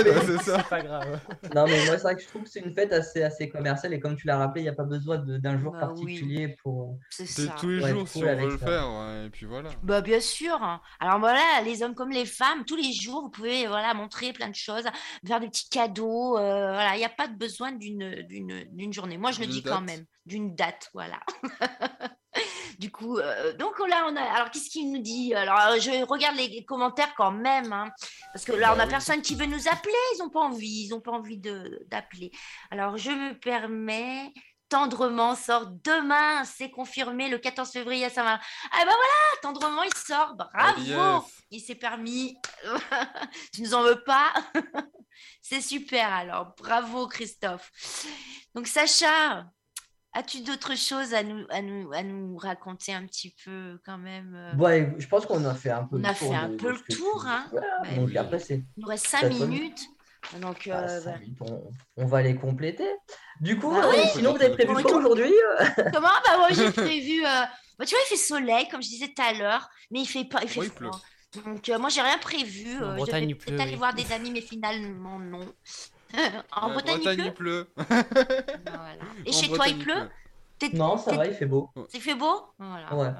bah, *laughs* c'est ça. pas grave. Non, mais moi, c'est vrai que je trouve que c'est une fête assez, assez commerciale. Et comme tu l'as rappelé, il n'y a pas besoin d'un jour bah particulier pour. C'est ça. tous les jours, si on veut le faire. et puis voilà. Bah, bien sûr. Alors voilà, les hommes comme les femmes, tous les jours, vous pouvez voilà, montrer plein de choses, faire des petits cadeaux. Euh, voilà, il n'y a pas de besoin d'une journée. Moi, je le dis quand même d'une date, voilà. *laughs* du coup, euh, donc là, on a. Alors, qu'est-ce qu'il nous dit? Alors, euh, je regarde les commentaires quand même, hein, parce que là, on n'a personne qui veut nous appeler. Ils n'ont pas envie, ils n'ont pas envie d'appeler. Alors, je me permets. Tendrement sort demain, c'est confirmé le 14 février à Saint-Valentin. Ah ben voilà, Tendrement il sort, bravo, il s'est permis. *laughs* tu nous en veux pas *laughs* C'est super alors, bravo Christophe. Donc Sacha, As-tu d'autres choses à nous, à, nous, à nous raconter un petit peu quand même euh? Ouais, je pense qu'on a fait un peu on a fait un peu le tour. Hein. donc après, c'est... Il nous reste 5 minutes. Donc, ah, euh, bah. on, va les compléter. Du coup, bah euh, sinon, vous avez prévu quoi aujourd'hui *laughs* Comment? Bah, moi, j'ai *laughs* prévu. Bah, tu vois, il fait soleil, comme je disais tout à l'heure, mais il fait pas, il fait froid. Donc, moi, j'ai rien prévu. En Bretagne, il peut aller voir des amis, mais finalement, non. En Bretagne, il pleut. Et chez toi, il pleut Non, ça va, il fait beau. C'est fait beau voilà. Ouais.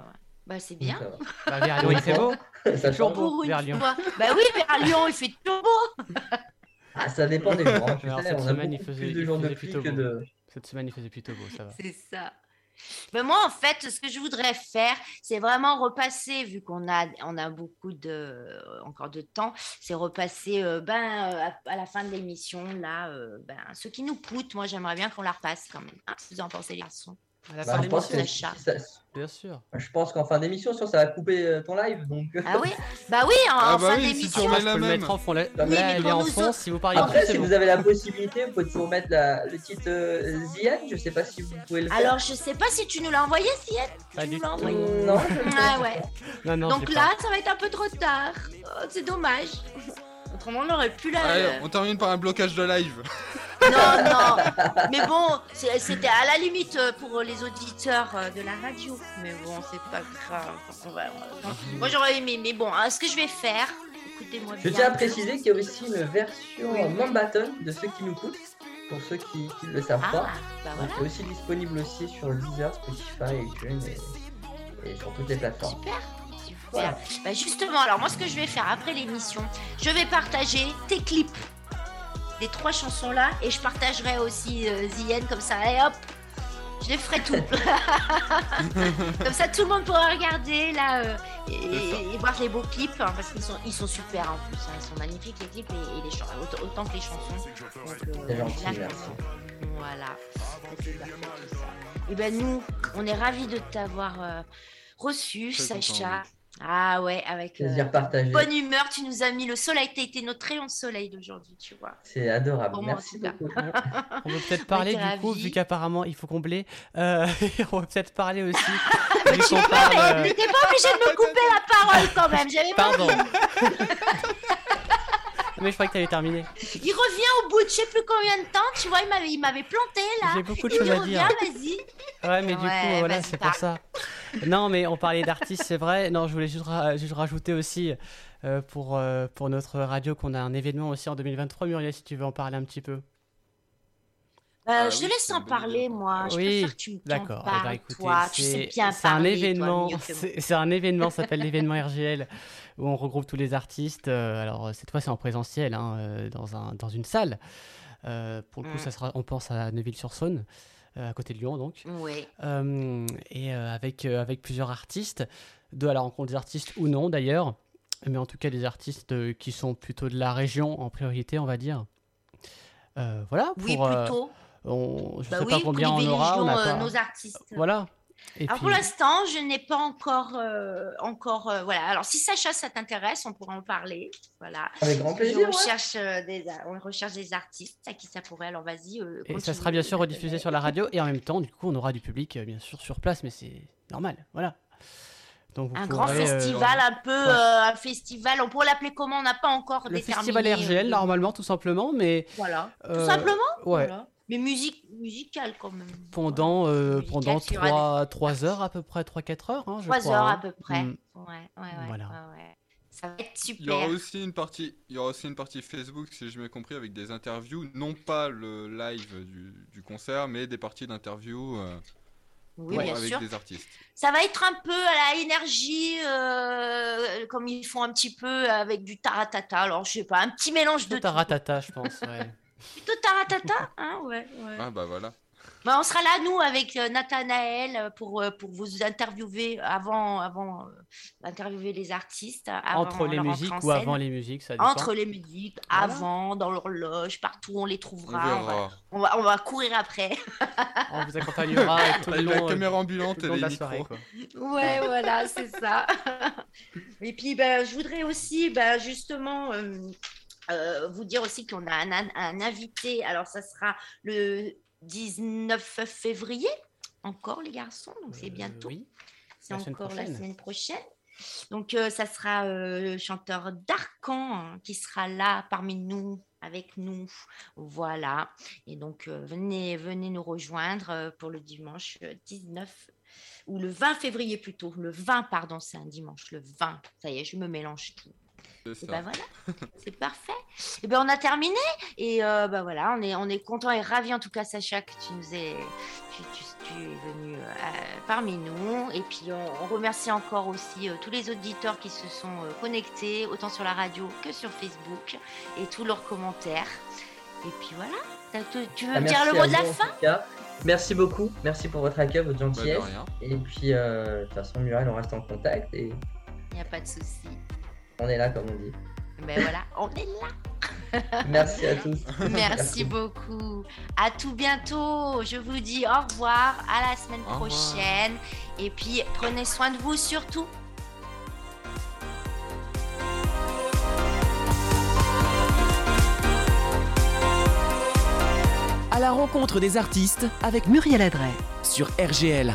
Bah, c'est bien. *laughs* Bah, vers Lyon, il fait beau. *laughs* Ça toujours beau. Vers Lyon. Bah oui, vers Lyon, il fait toujours beau. *laughs* Ah, ça dépend des jours. Hein. Alors, cette semaine, il faisait, il faisait plutôt beau. Cette semaine, il faisait plutôt beau, ça va. C'est ça. Mais moi, en fait, ce que je voudrais faire, c'est vraiment repasser, vu qu'on a, on a beaucoup de, encore de temps, c'est repasser euh, ben, euh, à, la fin de l'émission, là, euh, ben, ce qui nous coûte. Moi, j'aimerais bien qu'on la repasse quand même. Hein, vous en pensez, les garçons à la bah, fin de l'émission, Bien sûr. Je pense qu'en fin d'émission, ça va couper ton live. Donc... Ah oui Bah oui, en, ah bah fin d'émission. Si je peux le mettre en fond. Là, oui, elle est en fond. Si vous pariez Après, si vous avez la possibilité, vous pouvez toujours mettre la, le titre euh, Zian. Je sais pas si vous pouvez le faire. Alors, je sais pas si tu nous l'as envoyé, Zian. Pas du tout. Non. Ah ouais. Non, non, donc là, ça va être un peu trop tard. Oh, c'est dommage. Autrement, on aurait pu la. Allez, on termine par un blocage de live. *laughs* Non, non. Mais bon, c'était à la limite euh, pour les auditeurs euh, de la radio. Mais bon, c'est pas grave. Moi, j'aurais aimé. Mais bon, hein, ce que je vais faire, écoutez-moi bien. Je tiens à préciser qu'il y a aussi une version oui. button de ceux qui nous coûtent. Pour ceux qui ne le savent pas. Bah voilà. aussi disponible aussi sur Deezer, Spotify, iTunes et, et sur toutes les plateformes. Super. Bah justement, alors moi ce que je vais faire après l'émission, je vais partager tes clips des trois chansons là et je partagerai aussi euh, comme ça et hop je les ferai tout. *laughs* Comme ça tout le monde pourra regarder là euh, et, voir les beaux clips hein, parce qu'ils sont ils sont super en plus hein. ils sont magnifiques les clips et, les chansons autant, que les chansons. Euh, voilà. Et ben nous on est ravis de t'avoir euh, reçu Sacha ah ouais, avec euh, bonne humeur, tu nous as mis le soleil, tu été notre rayon de soleil d'aujourd'hui, tu vois. C'est adorable, merci beaucoup. *laughs* on peut peut-être parler du coup, vu qu'apparemment il faut combler, euh, *laughs* on va peut-être parler aussi. *laughs* Mais tu parle, euh... n'étais pas obligé de me couper la parole quand même, j'avais Pardon. Mais je croyais que tu avais terminé. Il revient au bout de je sais plus combien de temps, tu vois, il m'avait planté là. J'ai beaucoup de choses à dire. vas-y. Ouais, mais du coup, voilà, c'est pour ça. Non, mais on parlait d'artistes, c'est vrai. Non, je voulais juste, rajouter aussi euh, pour, euh, pour notre radio qu'on a un événement aussi en 2023. Muriel, si tu veux en parler un petit peu. Bah, je te laisse en parler, moi. Je oui, d'accord. Eh ben, toi. Tu sais bien C'est un événement. C'est un événement. s'appelle l'événement RGL où on regroupe tous les artistes. alors cette fois, c'est en présentiel, hein, dans un dans une salle. pour le coup, ça mm. sera. On pense à Neuville-sur-Saône. à côté de Lyon donc. Oui. et avec, avec plusieurs artistes, de à la rencontre des artistes ou non d'ailleurs, mais en tout cas des artistes qui sont plutôt de la région en priorité, on va dire. voilà. Pour, oui, plutôt. On, je ne bah sais pas combien on aura. On a euh, nos artistes. Voilà. Alors pour l'instant, je n'ai pas encore, euh, encore euh, voilà. Alors si Sacha, ça t'intéresse, on pourra en parler, voilà. Avec grand plaisir. On recherche des, on recherche des artistes à qui ça pourrait. Alors vas-y. et ça sera bien sûr rediffusé sur la radio et en même temps, du coup, on aura du public bien sûr sur place, mais c'est normal, voilà. Donc un grand festival, un peu un festival. On pourrait l'appeler comment? On n'a pas encore le déterminé. Festival RGL normalement, tout simplement, mais. Voilà. Tout simplement? Ouais. Mais musique, musicale quand même. Pendant, euh, pendant 3, 3, heures à peu près, 3-4 heures, hein, je 3 heures à hein. peu près. Mm. Ouais, ouais, ouais, voilà. ouais, Ça va être super. Il y aura aussi une partie, il y aura aussi une partie Facebook, si j'ai bien compris, avec des interviews, non pas le live du, du concert, mais des parties d'interviews. Euh, oui, bien avec sûr. des artistes. Ça va être un peu à la énergie, euh, comme ils font un petit peu avec du taratata. Alors, je sais pas, un petit mélange de. Taratata, je pense, ouais. *laughs* Plutôt taratata, hein, ouais, ouais. Ah bah voilà. Bah, on sera là, nous, avec euh, Nathanaël, euh, pour, euh, pour vous interviewer avant, avant d'interviewer les artistes. Entre les musiques ou avant les musiques, ça dépend. Entre les musiques, avant, dans l'horloge, partout on les trouvera. On, va, on, va, courir après. *laughs* on vous accompagnera *laughs* tout le long, la caméra ambulante et les la soirée. Quoi. Ouais, voilà, c'est ça. *laughs* et puis, ben, je voudrais aussi, ben, justement... Euh, vous dire aussi qu'on a un, invité. Alors, ça sera le 19 février, encore les garçons, donc c'est euh, bientôt. oui. C'est encore la semaine prochaine. Donc, euh, ça sera le chanteur Darkan hein, qui sera là parmi nous, avec nous. Voilà. Et donc, venez, venez nous rejoindre pour le dimanche 19 ou le 20 février plutôt. Le 20, pardon, c'est un dimanche. Le 20. Ça y est, je me mélange tout. Et ben voilà, *laughs* c'est parfait. Et ben on a terminé et euh, ben voilà, on est on est content et ravi en tout cas Sacha que tu nous es tu, tu, es venu euh, parmi nous et puis on, remercie encore aussi euh, tous les auditeurs qui se sont connectés autant sur la radio que sur Facebook et tous leurs commentaires. Et puis voilà, tu, veux ah, dire le mot de la fin Merci beaucoup, merci pour votre accueil, votre bah, gentillesse. et puis de toute façon Muriel, on reste en contact et il n'y a pas de souci. On est là, comme on dit. Ben voilà, on est là. *laughs* Merci à tous. Merci, beaucoup. À tout bientôt. Je vous dis au revoir. À la semaine prochaine. Et puis, prenez soin de vous surtout. À la rencontre des artistes avec Muriel Adret sur RGL.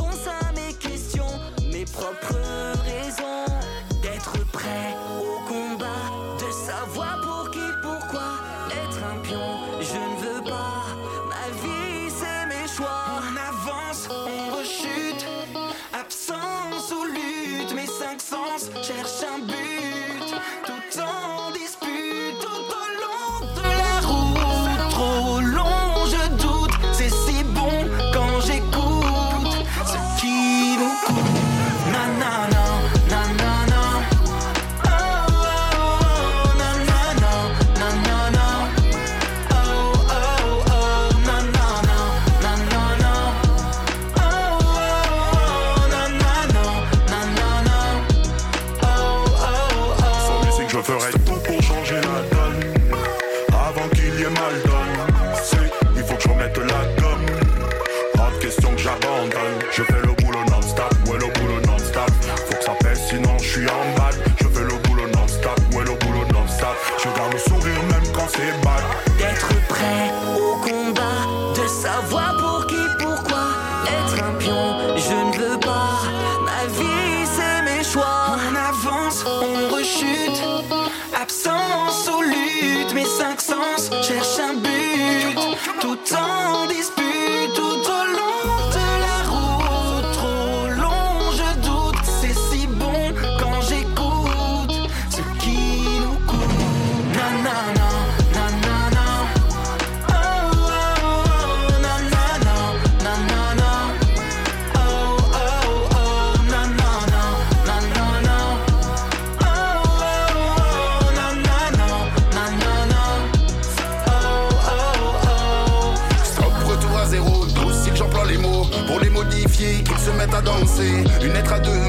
cherche un but tout le temps. Une lettre à deux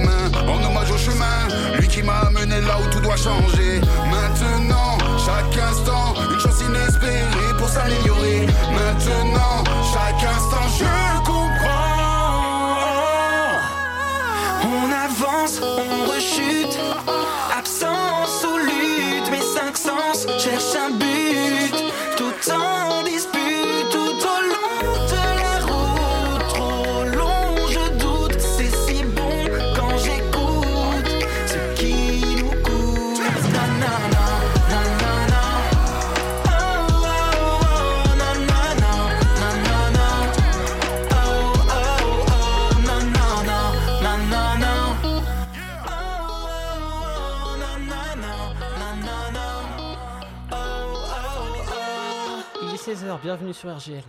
bienvenue sur RGL.